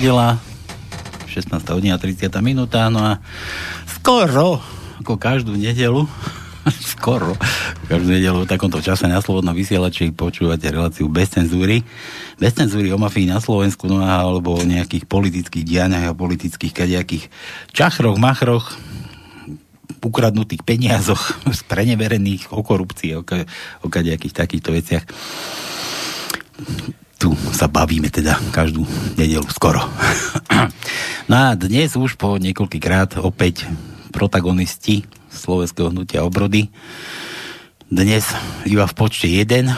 nedela, 16. hodina 30. minúta, no a skoro, ako každú nedelu, skoro, každú nedelu v takomto čase na Slobodnom vysielači počúvate reláciu bez cenzúry. Bez cenzúry o mafii na Slovensku, no alebo o nejakých politických dianiach a politických kadejakých čachroch, machroch, ukradnutých peniazoch, preneverených, o korupcii, o, o kadejakých takýchto veciach tu sa bavíme teda každú nedelu skoro. no a dnes už po niekoľkýkrát opäť protagonisti slovenského hnutia obrody. Dnes iba v počte jeden.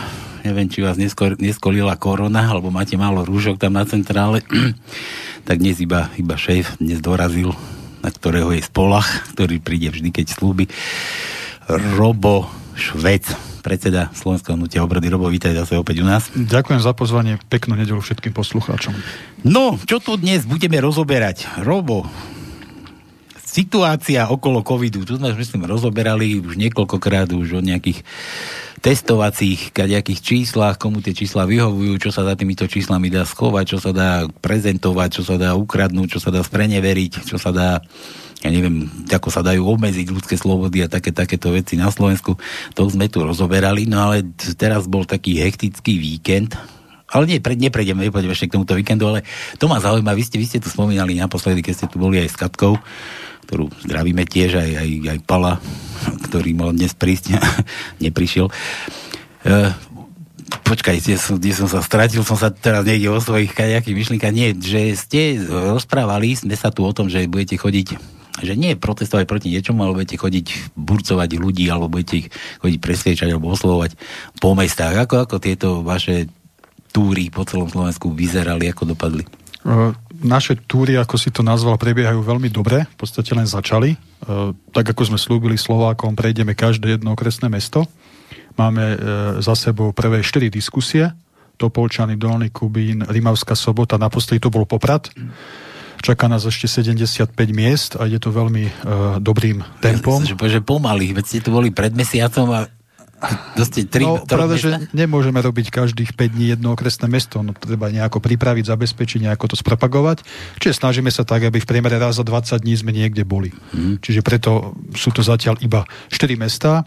Neviem, či vás neskor, neskolila korona, alebo máte málo rúžok tam na centrále. tak dnes iba, iba šéf dnes dorazil, na ktorého je spolach, ktorý príde vždy, keď slúbi. Robo Švec predseda Slovenského hnutia obrody. Robo, vítaj zase opäť u nás. Ďakujem za pozvanie, peknú nedelu všetkým poslucháčom. No, čo tu dnes budeme rozoberať? Robo, situácia okolo covidu, tu sme, myslím, rozoberali už niekoľkokrát už o nejakých testovacích, kadejakých číslach, komu tie čísla vyhovujú, čo sa za týmito číslami dá schovať, čo sa dá prezentovať, čo sa dá ukradnúť, čo sa dá spreneveriť, čo sa dá ja neviem, ako sa dajú obmedziť ľudské slobody a také, takéto veci na Slovensku. To sme tu rozoberali, no ale teraz bol taký hektický víkend, ale nie, pre, neprejdeme, nepoďme ešte k tomuto víkendu, ale to ma zaujíma, vy ste, vy ste tu spomínali naposledy, keď ste tu boli aj s Katkou, ktorú zdravíme tiež, aj, aj, aj Pala, ktorý mal dnes prísť, neprišiel. E, počkaj, kde som, kde som sa stratil, som sa teraz niekde o svojich kajakých myšlienkach. Nie, že ste rozprávali sme sa tu o tom, že budete chodiť že nie protestovať proti niečomu, ale budete chodiť burcovať ľudí, alebo budete ich chodiť presviečať alebo oslovovať po mestách. Ako, ako tieto vaše túry po celom Slovensku vyzerali, ako dopadli? Naše túry, ako si to nazval, prebiehajú veľmi dobre. V podstate len začali. Tak ako sme slúbili Slovákom, prejdeme každé jedno okresné mesto. Máme e, za sebou prvé štyri diskusie. Topolčany, Dolný Kubín, Rimavská sobota, naposledy to bol Poprad. Čaká nás ešte 75 miest a ide to veľmi uh, dobrým tempom. Že pomaly, veď ste tu boli pred mesiacom a Doste tri, no, pravda, že nemôžeme robiť každých 5 dní jedno okresné mesto, no treba nejako pripraviť, zabezpečiť, nejako to spropagovať. Čiže snažíme sa tak, aby v priemere raz za 20 dní sme niekde boli. Hmm. Čiže preto sú to zatiaľ iba 4 mesta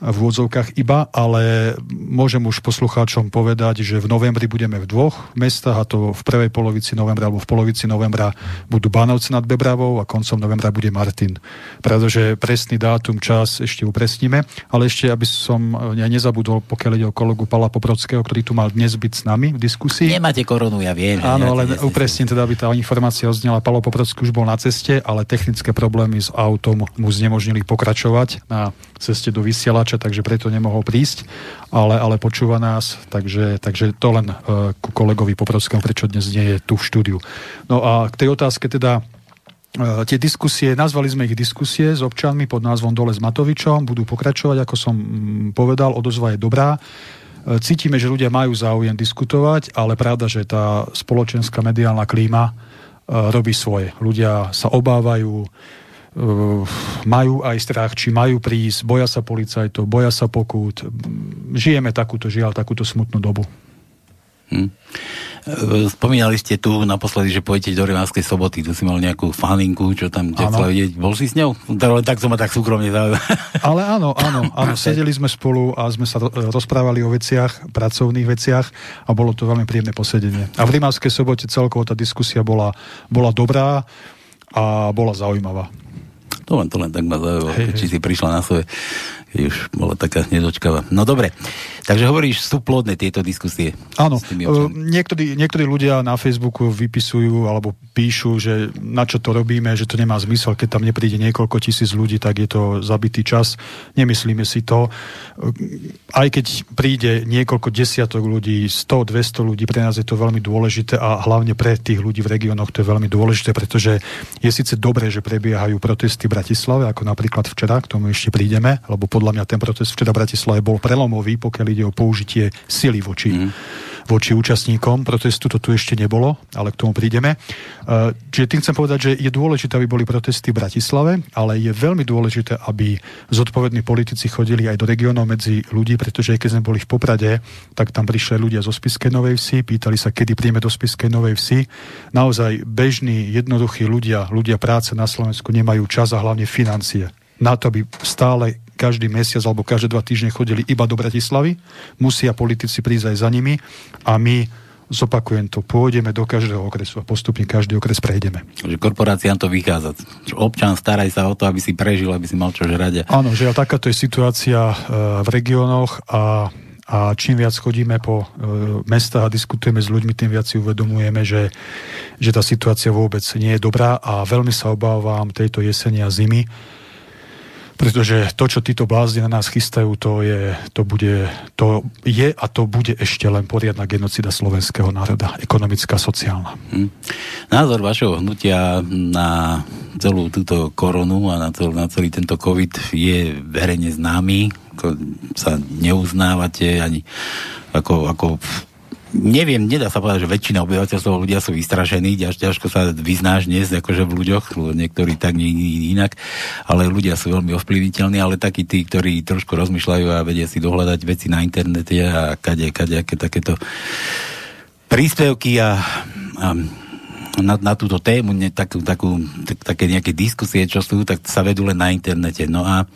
v úvodzovkách iba, ale môžem už poslucháčom povedať, že v novembri budeme v dvoch mestách a to v prvej polovici novembra alebo v polovici novembra budú Banovce nad Bebravou a koncom novembra bude Martin. Pretože presný dátum, čas ešte upresníme, ale ešte, aby som ja nezabudol, pokiaľ ide o kolegu Pala Poprockého, ktorý tu mal dnes byť s nami v diskusii. Nemáte koronu, ja viem. Áno, ale upresním teda, aby tá informácia oznela. Palo Poprocký už bol na ceste, ale technické problémy s autom mu znemožnili pokračovať na ceste do vysielača, takže preto nemohol prísť, ale, ale počúva nás, takže, takže to len uh, ku kolegovi Poprovskému, prečo dnes nie je tu v štúdiu. No a k tej otázke teda uh, tie diskusie, nazvali sme ich diskusie s občanmi pod názvom Dole s Matovičom, budú pokračovať, ako som mm, povedal, odozva je dobrá. Uh, cítime, že ľudia majú záujem diskutovať, ale pravda, že tá spoločenská mediálna klíma robí svoje. Ľudia sa obávajú, majú aj strach, či majú prísť, boja sa policajtov, boja sa pokút. Žijeme takúto, žiaľ, takúto smutnú dobu. Hm. Spomínali ste tu naposledy, že pôjdete do Rimavskej soboty, tu si mal nejakú faninku, čo tam chcela vidieť. Bol si s ňou? Tak som ma tak súkromne zaujímavé. Ale áno, áno, áno. Sedeli sme spolu a sme sa rozprávali o veciach, pracovných veciach a bolo to veľmi príjemné posedenie. A v Rimavskej sobote celkovo tá diskusia bola, bola dobrá a bola zaujímavá. To len, to len tak ma zaujímalo, hey, či si prišla na svoje keď už bola taká nedočkavá. No dobre, takže hovoríš, sú plodné tieto diskusie. Áno, niektorí, niektorí ľudia na Facebooku vypisujú alebo píšu, že na čo to robíme, že to nemá zmysel, keď tam nepríde niekoľko tisíc ľudí, tak je to zabitý čas. Nemyslíme si to. Aj keď príde niekoľko desiatok ľudí, 100, 200 ľudí, pre nás je to veľmi dôležité a hlavne pre tých ľudí v regiónoch to je veľmi dôležité, pretože je síce dobré, že prebiehajú protesty v Bratislave, ako napríklad včera, k tomu ešte prídeme, lebo po podľa mňa ten protest včera v Bratislave bol prelomový, pokiaľ ide o použitie sily voči mm voči účastníkom protestu, to tu ešte nebolo, ale k tomu prídeme. E, čiže tým chcem povedať, že je dôležité, aby boli protesty v Bratislave, ale je veľmi dôležité, aby zodpovední politici chodili aj do regiónov medzi ľudí, pretože keď sme boli v Poprade, tak tam prišli ľudia zo Spiskej Novej Vsi, pýtali sa, kedy príjme do Spiskej Novej Vsi. Naozaj bežní, jednoduchí ľudia, ľudia práce na Slovensku nemajú čas a hlavne financie na to, aby stále každý mesiac alebo každé dva týždne chodili iba do Bratislavy. Musia politici prísť aj za nimi a my zopakujem to, pôjdeme do každého okresu a postupne každý okres prejdeme. Že korporáciám to vychádza. Občan staraj sa o to, aby si prežil, aby si mal čo žrať. Áno, že takáto je situácia e, v regiónoch a a čím viac chodíme po e, mestách a diskutujeme s ľuďmi, tým viac si uvedomujeme, že, že tá situácia vôbec nie je dobrá a veľmi sa obávam tejto jesene a zimy, pretože to, čo títo blázni na nás chystajú, to je, to bude, to je a to bude ešte len poriadna genocida slovenského národa, ekonomická, sociálna. Hm. Názor vašeho hnutia na celú túto koronu a na celý, na celý tento COVID je verejne známy, sa neuznávate ani ako, ako neviem, nedá sa povedať, že väčšina obyvateľstva ľudia sú vystrašení, ťaž, ťažko sa vyznáš dnes akože v ľuďoch, niektorí tak, nie, inak, ale ľudia sú veľmi ovplyvniteľní, ale takí tí, ktorí trošku rozmýšľajú a vedia si dohľadať veci na internete a kade, kade, aké takéto príspevky a, a na, na túto tému, ne, takú, takú, tak, také nejaké diskusie, čo sú, tak sa vedú len na internete. No a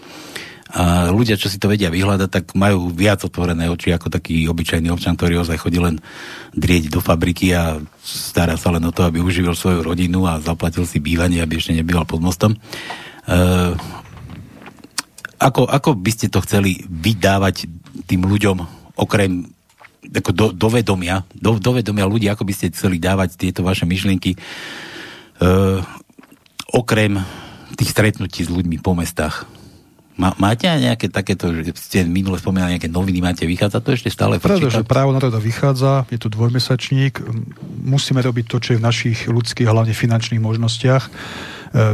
a ľudia, čo si to vedia vyhľadať, tak majú viac otvorené oči ako taký obyčajný občan, ktorý ozaj chodí len drieť do fabriky a stará sa len o to, aby uživil svoju rodinu a zaplatil si bývanie, aby ešte nebýval pod mostom. Uh, ako, ako by ste to chceli vydávať tým ľuďom, okrem ako do, do do, do ľudí, ako by ste chceli dávať tieto vaše myšlienky, uh, okrem tých stretnutí s ľuďmi po mestách? Má, máte aj nejaké takéto, že ste minule spomínali, nejaké noviny máte, vychádza to ešte stále? Pravda, že právo národa vychádza, je tu dvojmesačník, musíme robiť to, čo je v našich ľudských, hlavne finančných možnostiach. E,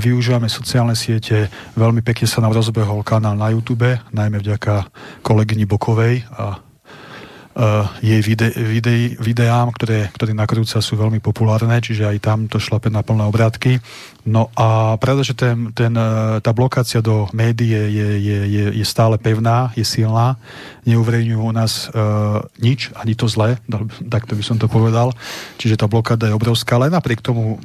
využívame sociálne siete, veľmi pekne sa nám rozbehol kanál na YouTube, najmä vďaka kolegyni Bokovej a uh, jej vide, vide, videám, ktoré, ktoré nakrúca sú veľmi populárne, čiže aj tam to šlape na plné obrátky. No a pravda, že ten, ten, e, tá blokácia do médií je, je, je, je stále pevná, je silná. Neuverejňujú u nás uh, nič, ani to zlé, takto by som to povedal. Čiže tá blokáda je obrovská, ale napriek tomu,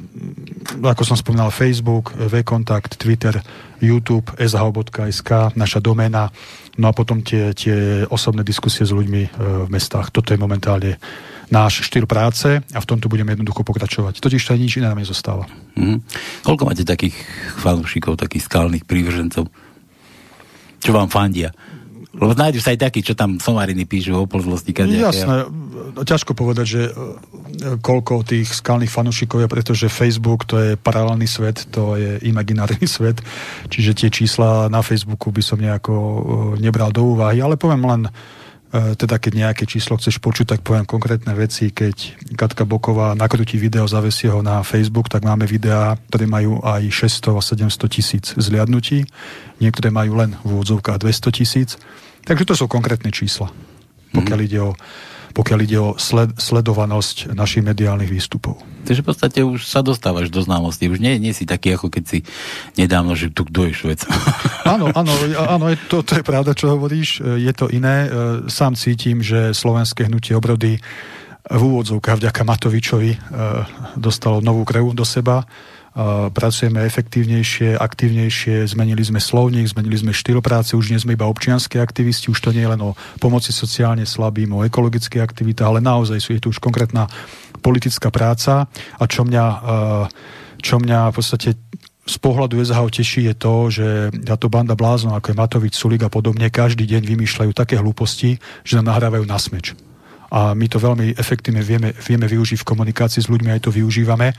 ako som spomínal, Facebook, V-kontakt, Twitter, YouTube, sh.sk, naša doména, no a potom tie, tie osobné diskusie s ľuďmi e, v mestách. Toto je momentálne náš štýl práce a v tomto budeme jednoducho pokračovať. Totiž to nič iné nám nezostáva. Mm. Koľko máte takých fanúšikov, takých skalných prívržencov? Čo vám fandia? Lebo nájdú sa aj takí, čo tam somariny píšu o pozlosti. Jasné, no, ťažko povedať, že e, koľko tých skalných fanúšikov je, pretože Facebook to je paralelný svet, to je imaginárny svet, čiže tie čísla na Facebooku by som nejako e, nebral do úvahy, ale poviem len teda keď nejaké číslo chceš počuť, tak poviem konkrétne veci. Keď Katka Boková nakrutí video, zavesie ho na Facebook, tak máme videá, ktoré majú aj 600 a 700 tisíc zliadnutí. Niektoré majú len v úvodzovkách 200 tisíc. Takže to sú konkrétne čísla, pokiaľ mm. ide o pokiaľ ide o sled, sledovanosť našich mediálnych výstupov. Takže v podstate už sa dostávaš do známosti. Už nie, nie si taký, ako keď si nedávno, že tu kto je Švec. Áno, áno, áno to, to je pravda, čo hovoríš. Je to iné. E, sám cítim, že slovenské hnutie obrody v úvodzovkách vďaka Matovičovi e, dostalo novú krev do seba pracujeme efektívnejšie, aktívnejšie, zmenili sme slovník, zmenili sme štýl práce, už nie sme iba občianské aktivisti, už to nie je len o pomoci sociálne slabým, o ekologické aktivita, ale naozaj sú, je tu už konkrétna politická práca. A čo mňa, čo mňa v podstate z pohľadu SHO teší je to, že táto banda blázno, ako je Matovič, Sulik a podobne, každý deň vymýšľajú také hlúposti, že nám nahrávajú na smeč a my to veľmi efektívne vieme, vieme využiť v komunikácii s ľuďmi, aj to využívame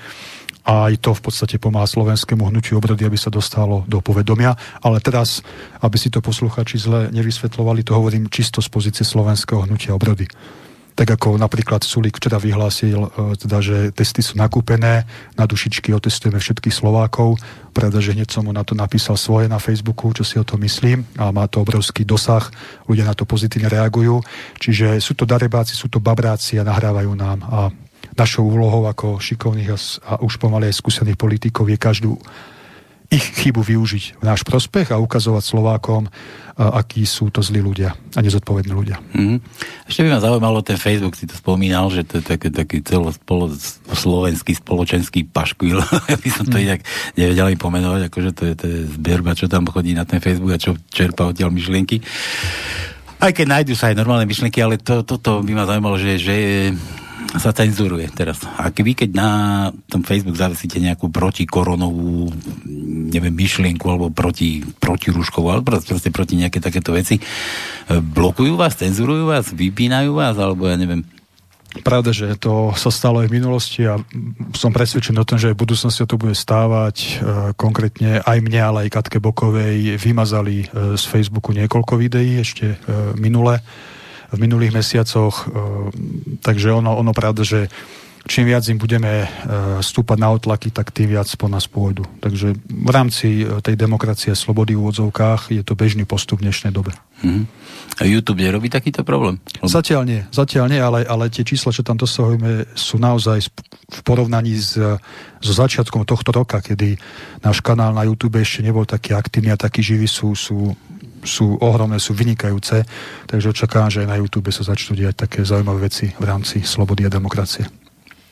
a aj to v podstate pomáha slovenskému hnutiu obrody, aby sa dostalo do povedomia. Ale teraz, aby si to posluchači zle nevysvetlovali, to hovorím čisto z pozície slovenského hnutia obrody. Tak ako napríklad Sulík včera vyhlásil, e, teda, že testy sú nakúpené, na dušičky otestujeme všetkých Slovákov, pravda, že hneď som mu na to napísal svoje na Facebooku, čo si o to myslím a má to obrovský dosah, ľudia na to pozitívne reagujú, čiže sú to darebáci, sú to babráci a nahrávajú nám. A našou úlohou ako šikovných a už pomaly aj skúsených politikov je každú ich chybu využiť v náš prospech a ukazovať Slovákom, akí sú to zlí ľudia a nezodpovední ľudia. Mm. Ešte by ma zaujímalo ten Facebook, si to spomínal, že to je taký, taký celoslovenský spoločenský paškvil. by som to mm. inak nevedel im pomenovať, akože to je, to je zberba, čo tam chodí na ten Facebook a čo čerpa odtiaľ myšlienky. Aj keď nájdú sa aj normálne myšlienky, ale to, toto by ma zaujímalo, že, že sa cenzuruje teraz. Ak vy keď na tom Facebook zavesíte nejakú protikoronovú neviem, myšlienku alebo proti, proti alebo proste proti nejaké takéto veci, blokujú vás, cenzurujú vás, vypínajú vás, alebo ja neviem, Pravda, že to sa stalo aj v minulosti a som presvedčený o tom, že aj v budúcnosti to bude stávať. E, konkrétne aj mne, ale aj Katke Bokovej vymazali e, z Facebooku niekoľko videí ešte e, minule v minulých mesiacoch. E, takže ono, ono pravda, že čím viac im budeme e, stúpať na otlaky, tak tým viac po nás pôjdu. Takže v rámci e, tej demokracie a slobody v úvodzovkách je to bežný postup v dnešnej dobe. Mm-hmm. A YouTube nerobí takýto problém? Zatiaľ nie, zatiaľ nie, ale, ale tie čísla, čo tam dosahujeme, sú naozaj v porovnaní s, so začiatkom tohto roka, kedy náš kanál na YouTube ešte nebol taký aktívny a taký živý, sú, sú sú ohromné, sú vynikajúce, takže očakávam, že aj na YouTube sa začnú diať také zaujímavé veci v rámci slobody a demokracie.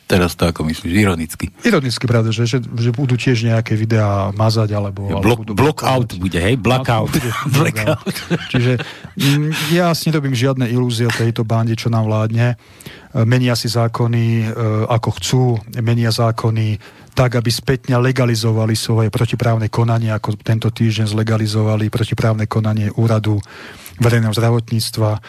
Teraz to ako myslíš, ironicky. Ironicky, pravda, že, že, že budú tiež nejaké videá mazať, alebo... Ja, blok, alebo block out bude, hej? Black out. Bude, black out. Čiže m, mm, ja si nerobím žiadne ilúzie o tejto bande, čo nám vládne. E, menia si zákony, e, ako chcú, menia zákony tak, aby spätne legalizovali svoje protiprávne konanie, ako tento týždeň zlegalizovali protiprávne konanie úradu verejného zdravotníctva, e,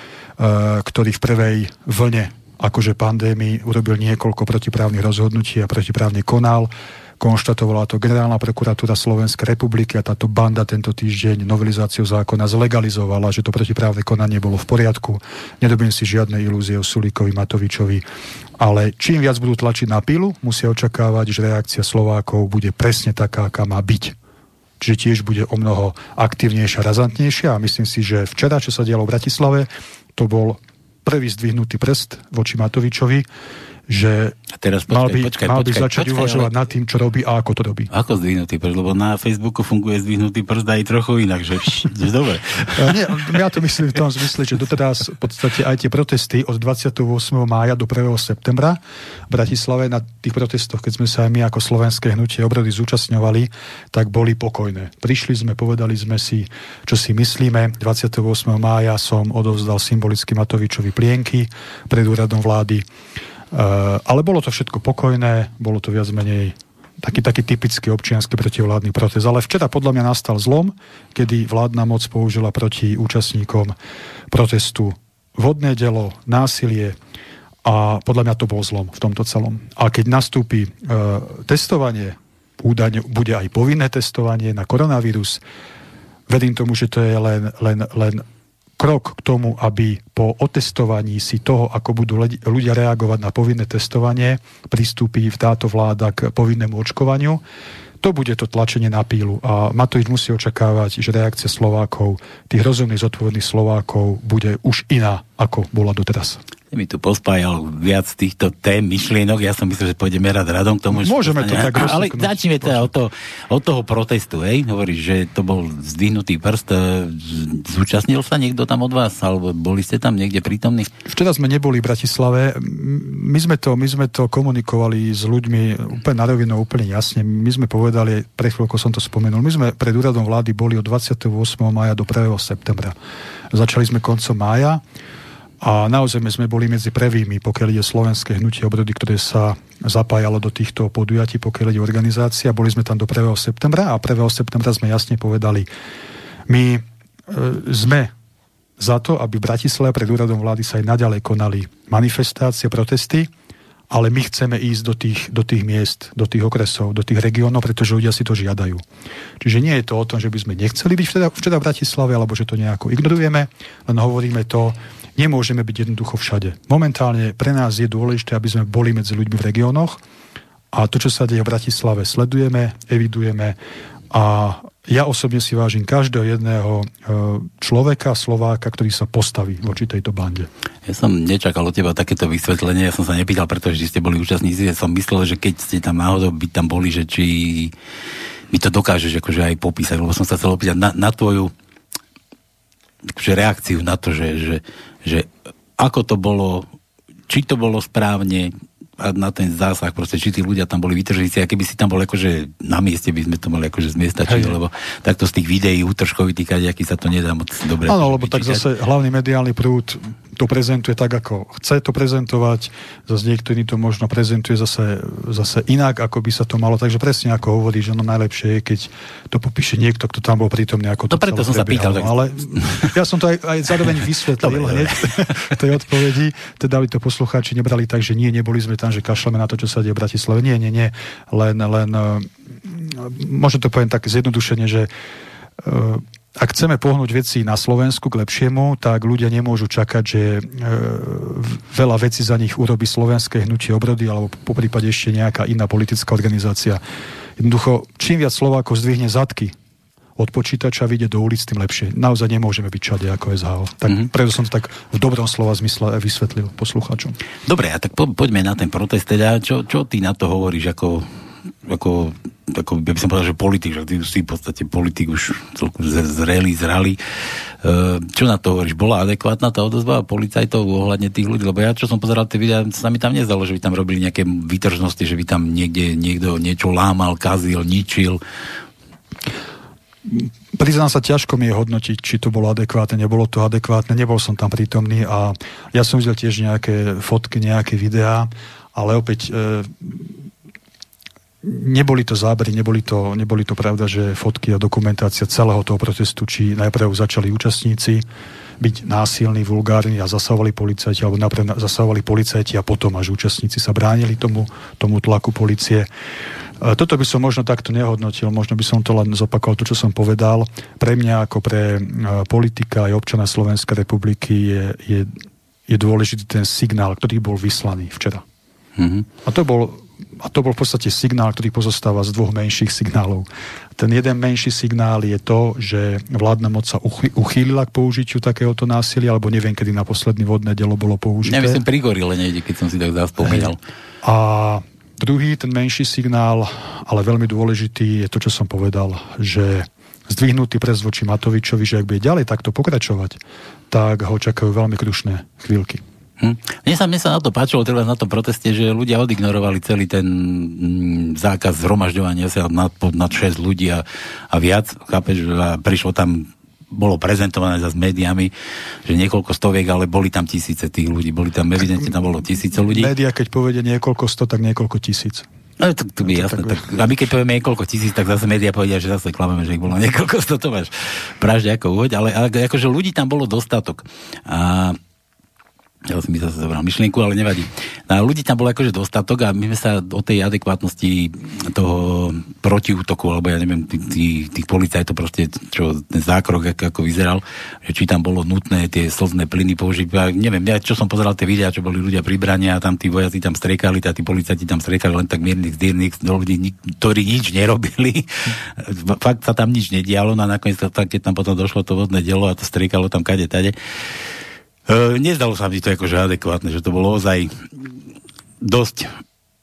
ktorý v prvej vlne akože pandémii urobil niekoľko protiprávnych rozhodnutí a protiprávne konal. Konštatovala to generálna prokuratúra Slovenskej republiky a táto banda tento týždeň novelizáciu zákona zlegalizovala, že to protiprávne konanie bolo v poriadku. Nedobím si žiadne ilúzie o Sulíkovi, Matovičovi, ale čím viac budú tlačiť na pilu, musia očakávať, že reakcia Slovákov bude presne taká, aká má byť. Čiže tiež bude o mnoho aktívnejšia, razantnejšia a myslím si, že včera, čo sa dialo v Bratislave, to bol prvý zdvihnutý prst voči Matovičovi, že a teraz počkaj, mal by, počkaj, mal by počkaj, začať počkaj, uvažovať ale... nad tým, čo robí a ako to robí. Ako zdvihnutý prst? Lebo na Facebooku funguje zdvihnutý prst aj trochu inak, že dobre. Nie, ja to myslím v tom zmysle, že doteraz v podstate aj tie protesty od 28. mája do 1. septembra v Bratislave na tých protestoch, keď sme sa aj my ako slovenské hnutie obrody zúčastňovali, tak boli pokojné. Prišli sme, povedali sme si, čo si myslíme. 28. mája som odovzdal symbolicky Matovičovi plienky pred úradom vlády ale bolo to všetko pokojné, bolo to viac menej taký, taký typický občiansky protivládny protest. Ale včera podľa mňa nastal zlom, kedy vládna moc použila proti účastníkom protestu vodné delo, násilie a podľa mňa to bol zlom v tomto celom. A keď nastúpi e, testovanie, údajne bude aj povinné testovanie na koronavírus, verím tomu, že to je len, len, len krok k tomu, aby po otestovaní si toho, ako budú ľudia reagovať na povinné testovanie, pristúpi táto vláda k povinnému očkovaniu, to bude to tlačenie na pílu. A Matovič musí očakávať, že reakcia Slovákov, tých rozumných zodpovedných Slovákov, bude už iná, ako bola doteraz mi tu pospájal viac týchto tém, myšlienok. Ja som myslel, že pôjdeme rád radom k tomu. Môžeme to tak Ale začneme teda od toho, od toho protestu, hej? Hovoríš, že to bol zdvihnutý prst. E, zúčastnil sa niekto tam od vás? Alebo boli ste tam niekde prítomní? Včera sme neboli v Bratislave. My sme to, my sme to komunikovali s ľuďmi úplne na rovinu, úplne jasne. My sme povedali, pre chvíľku som to spomenul, my sme pred úradom vlády boli od 28. maja do 1. septembra. Začali sme koncom mája a naozaj sme boli medzi prvými, pokiaľ ide slovenské hnutie obrody, ktoré sa zapájalo do týchto podujatí, pokiaľ ide organizácia. Boli sme tam do 1. septembra a 1. septembra sme jasne povedali, my e, sme za to, aby v Bratislave pred úradom vlády sa aj naďalej konali manifestácie, protesty, ale my chceme ísť do tých, do tých miest, do tých okresov, do tých regiónov, pretože ľudia si to žiadajú. Čiže nie je to o tom, že by sme nechceli byť vteda, vteda v Bratislave, alebo že to nejako ignorujeme, len hovoríme to, nemôžeme byť jednoducho všade. Momentálne pre nás je dôležité, aby sme boli medzi ľuďmi v regiónoch a to, čo sa deje v Bratislave, sledujeme, evidujeme a ja osobne si vážim každého jedného e, človeka, Slováka, ktorý sa postaví voči tejto bande. Ja som nečakal od teba takéto vysvetlenie, ja som sa nepýtal, pretože ste boli účastníci, ja som myslel, že keď ste tam náhodou by tam boli, že či mi to dokážeš akože aj popísať, lebo som sa chcel opýtať na, na tvoju akože reakciu na to, že, že, že ako to bolo, či to bolo správne, na ten zásah, proste, či tí ľudia tam boli vytržníci, a keby si tam bol akože na mieste, by sme to mali akože z miesta čiť, lebo takto z tých videí útržkovitých, aký sa to nedá moc dobre. Áno, lebo tak zase hlavný mediálny prúd to prezentuje tak, ako chce to prezentovať, zase niektorý to možno prezentuje zase, zase inak, ako by sa to malo. Takže presne ako hovorí, že no najlepšie je, keď to popíše niekto, kto tam bol prítomný, ako to, to preto som sa pýtal. Tak... Ale ja som to aj, aj zároveň vysvetlil hneď v tej odpovedi, teda by to poslucháči nebrali tak, že nie, neboli sme tam, že kašleme na to, čo sa deje v Bratislave. Nie, nie, nie. Len, len uh, možno to poviem tak zjednodušene, že uh, ak chceme pohnúť veci na Slovensku k lepšiemu, tak ľudia nemôžu čakať, že e, veľa vecí za nich urobí slovenské hnutie obrody alebo po prípade ešte nejaká iná politická organizácia. Jednoducho, čím viac Slovákov zdvihne zadky od počítača vyjde do ulic, tým lepšie. Naozaj nemôžeme byť všade ako SHO. Tak mm-hmm. preto som to tak v dobrom slova zmysle vysvetlil poslucháčom. Dobre, a tak po, poďme na ten protest teda. Čo, čo ty na to hovoríš ako ako, ako by som povedal, že politik, že ty si v podstate politik už celkom zrelý, zralý. E, čo na to hovoríš? Bola adekvátna tá odozva policajtov ohľadne tých ľudí? Lebo ja, čo som pozeral tie videá, sa mi tam nezdalo, že by tam robili nejaké vytržnosti, že by tam niekde niekto niečo lámal, kazil, ničil. Priznám sa, ťažko mi je hodnotiť, či to bolo adekvátne, nebolo to adekvátne, nebol som tam prítomný a ja som videl tiež nejaké fotky, nejaké videá, ale opäť e, neboli to zábery, neboli to, neboli to pravda, že fotky a dokumentácia celého toho protestu, či najprv začali účastníci byť násilní, vulgárni a zasahovali policajti, alebo najprv zasahovali policajti a potom až účastníci sa bránili tomu, tomu tlaku policie. E, toto by som možno takto nehodnotil, možno by som to len zopakoval, to, čo som povedal. Pre mňa ako pre e, politika aj občana Slovenskej republiky je, je, je dôležitý ten signál, ktorý bol vyslaný včera. Mm-hmm. A to bol a to bol v podstate signál, ktorý pozostáva z dvoch menších signálov. Ten jeden menší signál je to, že vládna moc sa uchýlila k použitiu takéhoto násilia, alebo neviem, kedy na posledný vodné delo bolo použité. Nemyslím pri gorile nejde, keď som si tak zaspomínal. A druhý, ten menší signál, ale veľmi dôležitý, je to, čo som povedal, že zdvihnutý prez voči Matovičovi, že ak bude ďalej takto pokračovať, tak ho čakajú veľmi krušné chvíľky. Hm. Mne, sa, mne sa na to páčilo treba na tom proteste, že ľudia odignorovali celý ten mm, zákaz zhromažďovania sa nad, nad 6 ľudí a, a viac. Chápeš, a prišlo tam bolo prezentované za s médiami, že niekoľko stoviek, ale boli tam tisíce tých ľudí. Boli tam, evidentne tam bolo tisíce ľudí. Média, keď povedia niekoľko sto, tak niekoľko tisíc. No to, to by no, jasné. Tak, a my keď povieme niekoľko tisíc, tak zase médiá povedia, že zase klameme, že ich bolo niekoľko sto, to máš pražde ako uhoď, ale, ale akože ľudí tam bolo dostatok. A ja som mi zase zobral myšlienku, ale nevadí. No, ľudí tam bolo akože dostatok a my sme sa o tej adekvátnosti toho protiútoku, alebo ja neviem, tých, tých, policajtov proste, čo ten zákrok ako, ako vyzeral, že či tam bolo nutné tie slzné plyny použiť. Ja neviem, ja čo som pozeral tie videá, čo boli ľudia pri brania a tam tí vojaci tam strekali, a tí policajti tam strekali len tak miernych, zdírnych ľudí, ktorí nič nerobili. Fakt sa tam nič nedialo no a nakoniec, keď tam potom došlo to vodné dielo a to strekalo tam kade tade E, nezdalo sa mi to akože adekvátne, že to bolo ozaj dosť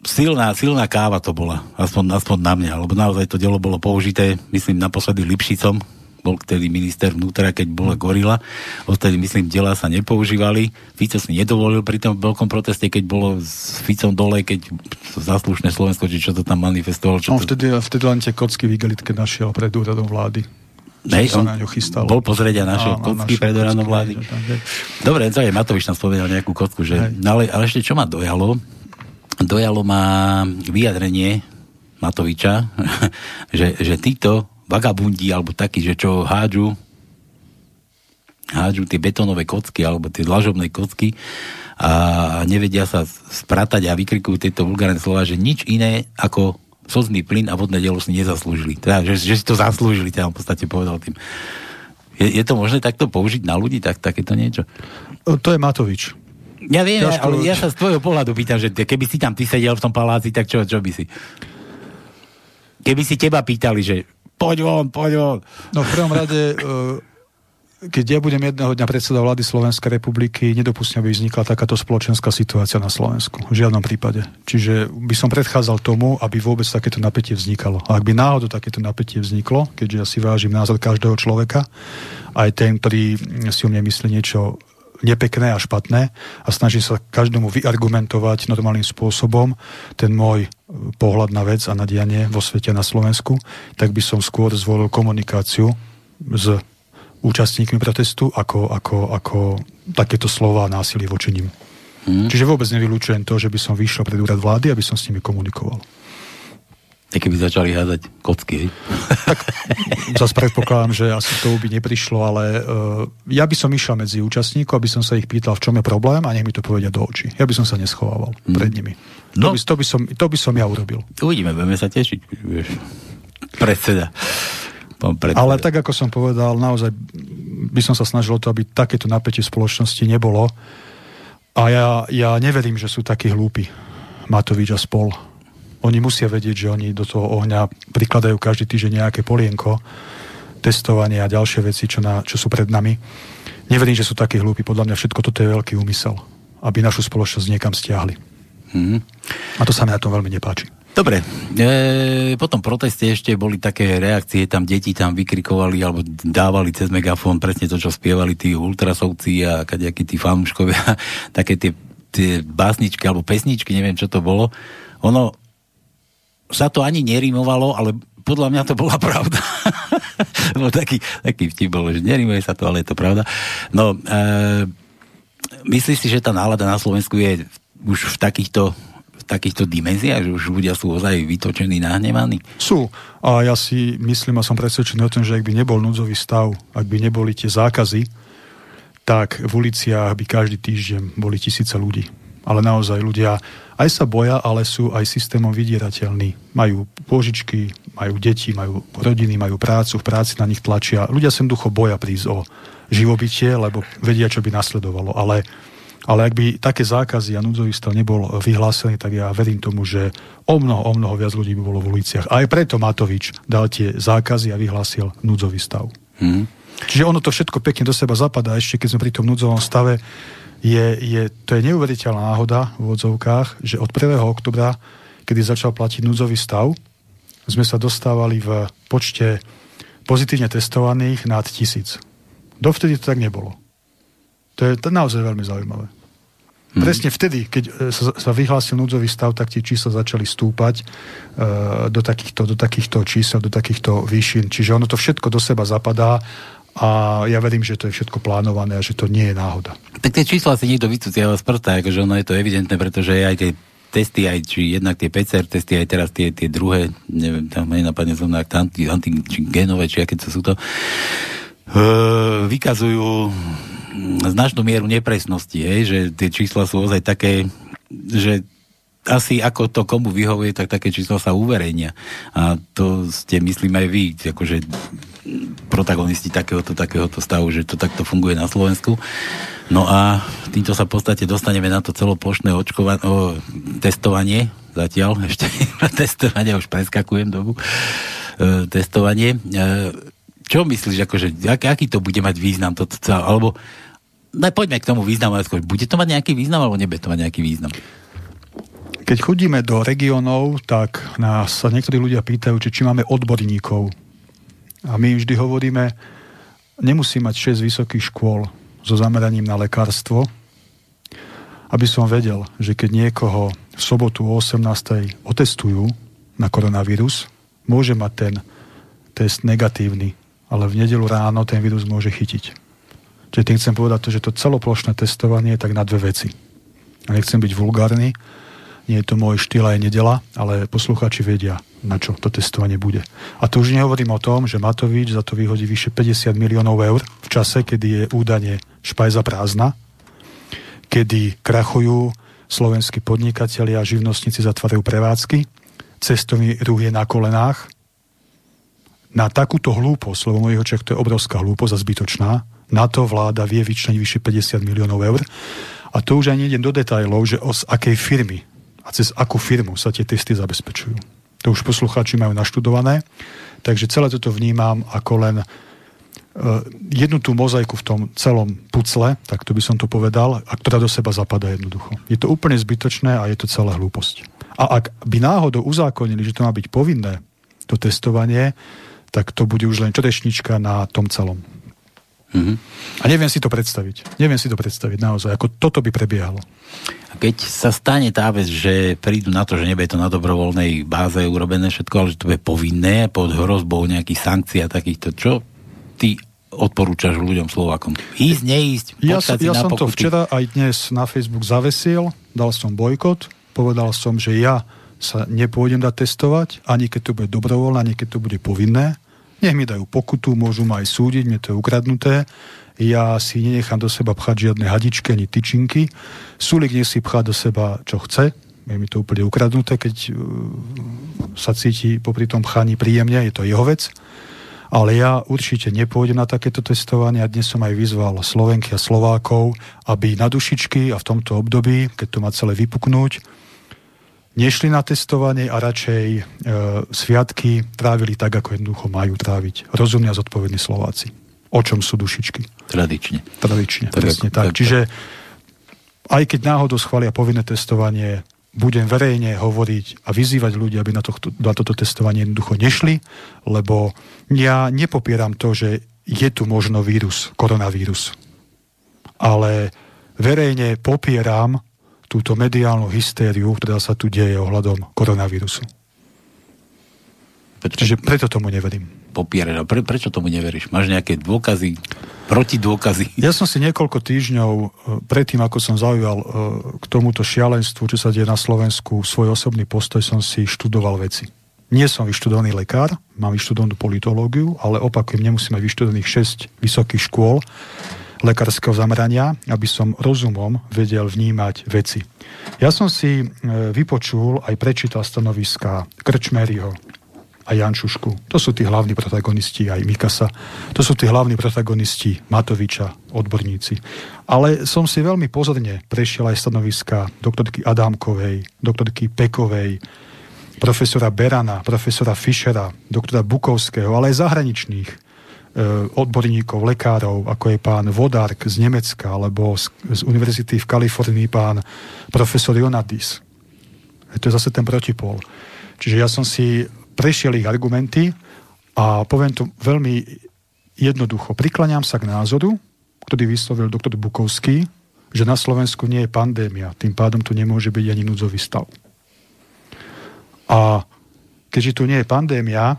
silná, silná káva to bola, aspoň, aspoň na mňa, lebo naozaj to dielo bolo použité, myslím, naposledy Lipšicom, bol vtedy minister vnútra, keď bola gorila. Odtedy, myslím, dela sa nepoužívali. Fico si nedovolil pri tom veľkom proteste, keď bolo s Ficom dole, keď zaslušné Slovensko, či čo to tam manifestovalo. Čo On to... vtedy, vtedy len tie kocky v igelitke našiel pred úradom vlády. Hej, on na ňu chystal. Bol pozrieť aj naše kocky pred ráno vlády. Dobre, to je Matovič tam spomenul nejakú kocku, že... No ale, ale ešte čo ma dojalo? Dojalo ma vyjadrenie Matoviča, že, že títo vagabundi, alebo takí, že čo hádžu hádžu tie betónové kocky alebo tie dlažobné kocky a nevedia sa spratať a vykrikujú tieto vulgárne slova, že nič iné ako slzný plyn a vodné dielo si nezaslúžili. Teda, že, že si to zaslúžili, teda v podstate povedal tým Je, je to možné takto použiť na ľudí, tak, takéto niečo? To je Matovič. Ja viem, Ťažko... ale ja sa z tvojho pohľadu pýtam, že keby si tam ty sedel v tom paláci, tak čo, čo by si? Keby si teba pýtali, že poď von, poď von. No v prvom rade, e, keď ja budem jedného dňa predseda vlády Slovenskej republiky, nedopustím, aby vznikla takáto spoločenská situácia na Slovensku. V žiadnom prípade. Čiže by som predchádzal tomu, aby vôbec takéto napätie vznikalo. A ak by náhodou takéto napätie vzniklo, keďže ja si vážim názor každého človeka, aj ten, ktorý si o mne myslí niečo nepekné a špatné a snaží sa každému vyargumentovať normálnym spôsobom ten môj pohľad na vec a na dianie vo svete na Slovensku, tak by som skôr zvolil komunikáciu s účastníkmi protestu ako, ako, ako takéto slova násilie voči ním. Hmm. Čiže vôbec nevylúčujem to, že by som vyšiel pred úrad vlády, aby som s nimi komunikoval. A keby začali hádať kocky, hej? Tak zase predpokladám, že asi to by neprišlo, ale uh, ja by som išiel medzi účastníkov, aby som sa ich pýtal, v čom je problém a nech mi to povedia do očí. Ja by som sa neschovával hmm. pred nimi. No. To, by, to, by som, to by som ja urobil. Uvidíme, budeme sa tešiť. Vieš. Predseda. Ale tak, ako som povedal, naozaj by som sa snažil to, aby takéto napätie v spoločnosti nebolo. A ja, ja neverím, že sú takí hlúpi. Matovič a spol. Oni musia vedieť, že oni do toho ohňa prikladajú každý týždeň nejaké polienko, testovanie a ďalšie veci, čo, na, čo sú pred nami. Neverím, že sú takí hlúpi. Podľa mňa všetko toto je veľký úmysel, aby našu spoločnosť niekam stiahli. Mm-hmm. A to sa mi na tom veľmi nepáči. Dobre, e, po tom proteste ešte boli také reakcie, tam deti tam vykrikovali alebo dávali cez megafón presne to, čo spievali tí ultrasovci a kadejakí tí fanúškovia, také tie, tie básničky alebo pesničky, neviem čo to bolo. Ono sa to ani nerimovalo, ale podľa mňa to bola pravda. no taký, taký vtip bolo, že nerimuje sa to, ale je to pravda. No, e, myslíš si, že tá nálada na Slovensku je už v takýchto v takýchto dimenziách, že už ľudia sú ozaj vytočení, nahnevaní? Sú. A ja si myslím a som presvedčený o tom, že ak by nebol núdzový stav, ak by neboli tie zákazy, tak v uliciach by každý týždeň boli tisíce ľudí. Ale naozaj ľudia aj sa boja, ale sú aj systémom vydierateľní. Majú pôžičky, majú deti, majú rodiny, majú prácu, v práci na nich tlačia. Ľudia sem ducho boja prísť o živobytie, lebo vedia, čo by nasledovalo. Ale ale ak by také zákazy a núdzový stav nebol vyhlásený, tak ja verím tomu, že o mnoho, o mnoho viac ľudí by bolo v uliciach. A aj preto Matovič dal tie zákazy a vyhlásil núdzový stav. Hmm. Čiže ono to všetko pekne do seba zapadá. Ešte keď sme pri tom núdzovom stave, je, je, to je neuveriteľná náhoda v odzovkách, že od 1. oktobra, kedy začal platiť núdzový stav, sme sa dostávali v počte pozitívne testovaných nad tisíc. Dovtedy to tak nebolo. To je to naozaj veľmi zaujímavé. Hmm. Presne vtedy, keď e, sa, sa vyhlásil núdzový stav, tak tie čísla začali stúpať uh, do, takýchto, do takýchto čísel, do takýchto výšin. Čiže ono to všetko do seba zapadá a ja verím, že to je všetko plánované a že to nie je náhoda. Tak tie čísla si niekto vycúciava z prsta, akože ono je to evidentné, pretože aj tie testy, aj či jednak tie PCR testy, aj teraz tie, tie druhé, neviem, tam aj napadne som anti, antigenové, či aké to sú to, uh, vykazujú značnú mieru nepresnosti, hej, že tie čísla sú ozaj také, že asi ako to komu vyhovuje, tak také čísla sa uverejnia. A to ste, myslím, aj vy, akože protagonisti takéhoto, takéhoto stavu, že to takto funguje na Slovensku. No a týmto sa v podstate dostaneme na to celoplošné očkova- o, testovanie, zatiaľ ešte testovanie, už preskakujem dobu, e, testovanie. E, čo myslíš, akože, ak, aký to bude mať význam, toto, alebo daj, poďme k tomu významu. Bude to mať nejaký význam, alebo nebude to mať nejaký význam? Keď chodíme do regiónov, tak nás sa niektorí ľudia pýtajú, či, či máme odborníkov. A my vždy hovoríme, nemusí mať 6 vysokých škôl so zameraním na lekárstvo, aby som vedel, že keď niekoho v sobotu o 18. otestujú na koronavírus, môže mať ten test negatívny, ale v nedelu ráno ten vírus môže chytiť. Čiže tým chcem povedať to, že to celoplošné testovanie je tak na dve veci. A nechcem byť vulgárny, nie je to môj štýl aj nedela, ale posluchači vedia, na čo to testovanie bude. A to už nehovorím o tom, že Matovič za to vyhodí vyše 50 miliónov eur v čase, kedy je údane špajza prázdna, kedy krachujú slovenskí podnikatelia a živnostníci zatvárajú prevádzky, cestovný ruch je na kolenách, Na takúto hlúposť, lebo mojich očiach to je obrovská hlúposť a zbytočná, na to vláda vie vyčleniť vyše 50 miliónov eur. A to už ani idem do detajlov, že o z akej firmy a cez akú firmu sa tie testy zabezpečujú. To už poslucháči majú naštudované. Takže celé toto vnímam ako len uh, jednu tú mozaiku v tom celom pucle, tak to by som to povedal, a ktorá do seba zapadá jednoducho. Je to úplne zbytočné a je to celá hlúposť. A ak by náhodou uzákonili, že to má byť povinné, to testovanie, tak to bude už len čerešnička na tom celom. Mm-hmm. A neviem si to predstaviť. Neviem si to predstaviť naozaj, ako toto by prebiehalo. A keď sa stane tá vec, že prídu na to, že nebude to na dobrovoľnej báze urobené všetko, ale že to bude povinné pod hrozbou nejakých sankcií a takýchto, čo ty odporúčaš ľuďom Slovakom? Ísť, neísť? Ja, ja som pokuty. to včera aj dnes na Facebook zavesil, dal som bojkot, povedal som, že ja sa nepôjdem dať testovať, ani keď to bude dobrovoľné, ani keď to bude povinné. Nech mi dajú pokutu, môžu ma aj súdiť, mne to je ukradnuté. Ja si nenechám do seba pchať žiadne hadičky ani tyčinky. Sulik nech si pchá do seba, čo chce. Je mi to úplne ukradnuté, keď uh, sa cíti popri tom pchaní príjemne, je to jeho vec. Ale ja určite nepôjdem na takéto testovanie a dnes som aj vyzval Slovenky a Slovákov, aby na dušičky a v tomto období, keď to má celé vypuknúť, nešli na testovanie a radšej e, sviatky trávili tak, ako jednoducho majú tráviť. Rozumne a zodpovední Slováci. O čom sú dušičky? Tradične. Tradične, tak, presne tak. tak. Čiže aj keď náhodou schvália povinné testovanie, budem verejne hovoriť a vyzývať ľudí, aby na, tohto, na toto testovanie jednoducho nešli, lebo ja nepopieram to, že je tu možno vírus, koronavírus. Ale verejne popieram túto mediálnu hystériu, ktorá sa tu deje ohľadom koronavírusu. Preto, Čiže preto tomu neverím. Popieraš. Pre, prečo tomu neveríš? Máš nejaké dôkazy, protidôkazy? Ja som si niekoľko týždňov e, predtým, ako som zaujal e, k tomuto šialenstvu, čo sa deje na Slovensku, svoj osobný postoj som si študoval veci. Nie som vyštudovaný lekár, mám vyštudovanú politológiu, ale opakujem, nemusím mať vyštudovaných 6 vysokých škôl lekárskeho zamerania, aby som rozumom vedel vnímať veci. Ja som si e, vypočul aj prečítal stanoviska Krčmeryho a Jančušku. To sú tí hlavní protagonisti, aj Mikasa. To sú tí hlavní protagonisti Matoviča, odborníci. Ale som si veľmi pozorne prešiel aj stanoviska doktorky Adámkovej, doktorky Pekovej, profesora Berana, profesora Fischera, doktora Bukovského, ale aj zahraničných odborníkov, lekárov, ako je pán Vodark z Nemecka, alebo z, z univerzity v Kalifornii pán profesor Jonadis. To je zase ten protipol. Čiže ja som si prešiel ich argumenty a poviem to veľmi jednoducho. Prikláňam sa k názoru, ktorý vyslovil doktor Bukovský, že na Slovensku nie je pandémia, tým pádom tu nemôže byť ani núdzový stav. A keďže tu nie je pandémia,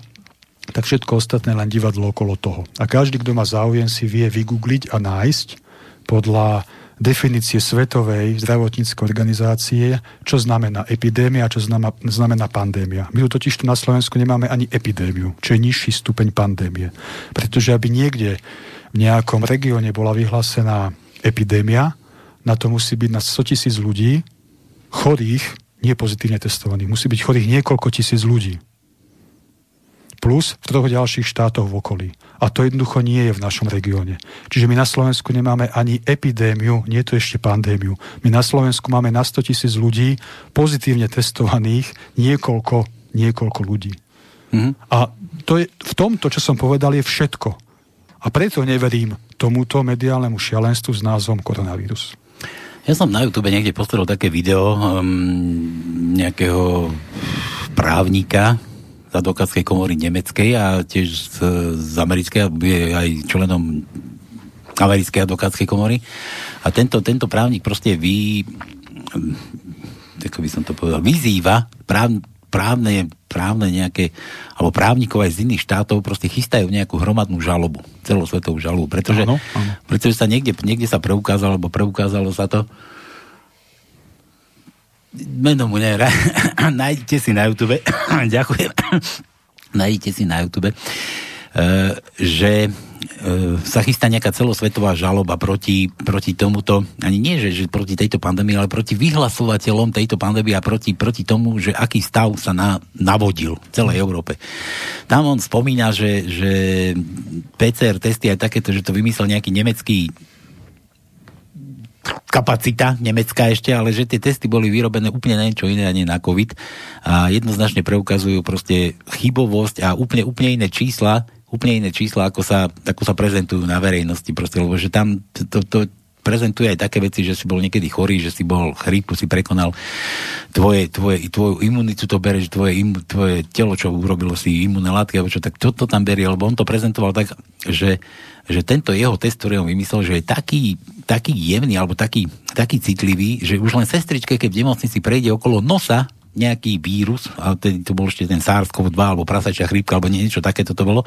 tak všetko ostatné len divadlo okolo toho. A každý, kto má záujem, si vie vygoogliť a nájsť podľa definície Svetovej zdravotníckej organizácie, čo znamená epidémia čo znamená, znamená pandémia. My tu totiž tu na Slovensku nemáme ani epidémiu, čo je nižší stupeň pandémie. Pretože aby niekde v nejakom regióne bola vyhlásená epidémia, na to musí byť na 100 tisíc ľudí chorých, nie pozitívne testovaných. Musí byť chorých niekoľko tisíc ľudí plus v troch ďalších štátoch v okolí. A to jednoducho nie je v našom regióne. Čiže my na Slovensku nemáme ani epidémiu, nie to ešte pandémiu. My na Slovensku máme na 100 tisíc ľudí pozitívne testovaných niekoľko, niekoľko ľudí. Mm-hmm. A to je, v tomto, čo som povedal, je všetko. A preto neverím tomuto mediálnemu šialenstvu s názvom koronavírus. Ja som na YouTube niekde postavil také video um, nejakého právnika, advokátskej komory nemeckej a tiež z, z americkej, je aj členom americkej advokátskej komory. A tento, tento právnik proste vy, ako by som to povedal, vyzýva práv, právne, právne nejaké, alebo právnikov aj z iných štátov proste chystajú nejakú hromadnú žalobu, celosvetovú žalobu, pretože, áno, áno. pretože sa niekde, niekde sa preukázalo, alebo preukázalo sa to, meno mu ne, nájdete si na YouTube, ďakujem, nájdete si na YouTube, že E, sa chystá nejaká celosvetová žaloba proti, proti tomuto, ani nie, že, že proti tejto pandémii, ale proti vyhlasovateľom tejto pandémie a proti, proti tomu, že aký stav sa na, navodil v celej Európe. Tam on spomína, že, že PCR testy aj takéto, že to vymyslel nejaký nemecký kapacita nemecká ešte, ale že tie testy boli vyrobené úplne na niečo iné a nie na COVID. A jednoznačne preukazujú proste chybovosť a úplne, úplne iné čísla, úplne iné čísla, ako sa, ako sa prezentujú na verejnosti, proste, lebo že tam to, to, prezentuje aj také veci, že si bol niekedy chorý, že si bol chrípku, si prekonal tvoje, tvoje, tvoju imunitu to bere, že tvoje, tvoje telo, čo urobilo si imunné látky, alebo čo, tak toto tam berie, lebo on to prezentoval tak, že, že tento jeho test, ktorý on vymyslel, že je taký, taký jemný, alebo taký, taký citlivý, že už len sestričke, keď v nemocnici prejde okolo nosa, nejaký vírus, a tedy to bol ešte ten SARS-CoV-2 alebo prasačia chrípka alebo niečo takéto to bolo,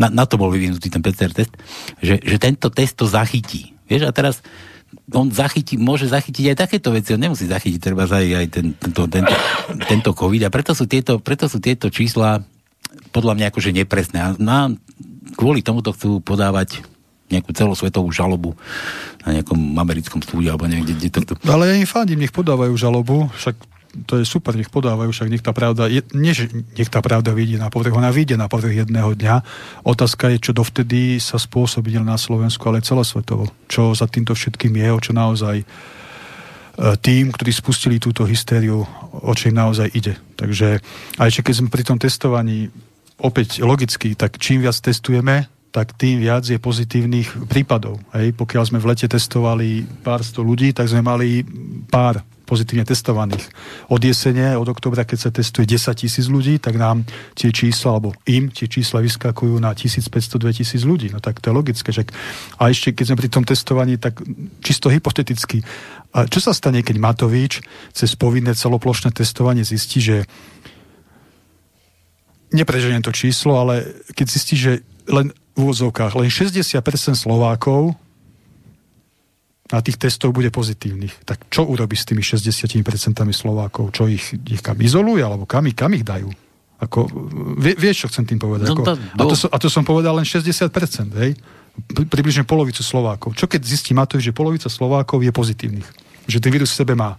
na, na to bol vyvinutý ten PCR test, že, že tento test to zachytí. Vieš, a teraz on zachytí, môže zachytiť aj takéto veci, on nemusí zachytiť treba aj, aj ten, tento, tento, tento COVID a preto sú tieto, preto sú tieto čísla podľa mňa akože nepresné. A na, kvôli tomuto chcú podávať nejakú celosvetovú žalobu na nejakom americkom súde alebo niekde, kde to... Ale ja im fandím, nech podávajú žalobu, však to je super, nech podávajú, však nech tá pravda, je, nie, že nech tá pravda vidí na povrch, ona vyjde na povrch jedného dňa. Otázka je, čo dovtedy sa spôsobí na Slovensku, ale celosvetovo. Čo za týmto všetkým je, o čo naozaj e, tým, ktorí spustili túto hystériu, o čo im naozaj ide. Takže aj keď sme pri tom testovaní opäť logicky, tak čím viac testujeme, tak tým viac je pozitívnych prípadov. Hej. Pokiaľ sme v lete testovali pár sto ľudí, tak sme mali pár pozitívne testovaných. Od jesene, od oktobra, keď sa testuje 10 tisíc ľudí, tak nám tie čísla, alebo im tie čísla vyskakujú na 1500-2000 ľudí. No tak to je logické. Že... A ešte, keď sme pri tom testovaní, tak čisto hypoteticky. A čo sa stane, keď Matovič cez povinné celoplošné testovanie zistí, že nepreženiem to číslo, ale keď zistí, že len v úvodzovkách len 60% Slovákov na tých testoch bude pozitívnych. Tak čo urobí s tými 60% Slovákov? Čo ich, ich kam izoluje, alebo kam, kam ich dajú? Ako, vie, vieš, čo chcem tým povedať? No, ako, a, to a to som povedal len 60%, hej? Približne polovicu Slovákov. Čo keď zistí Matovič, že polovica Slovákov je pozitívnych? Že ten vírus v sebe má.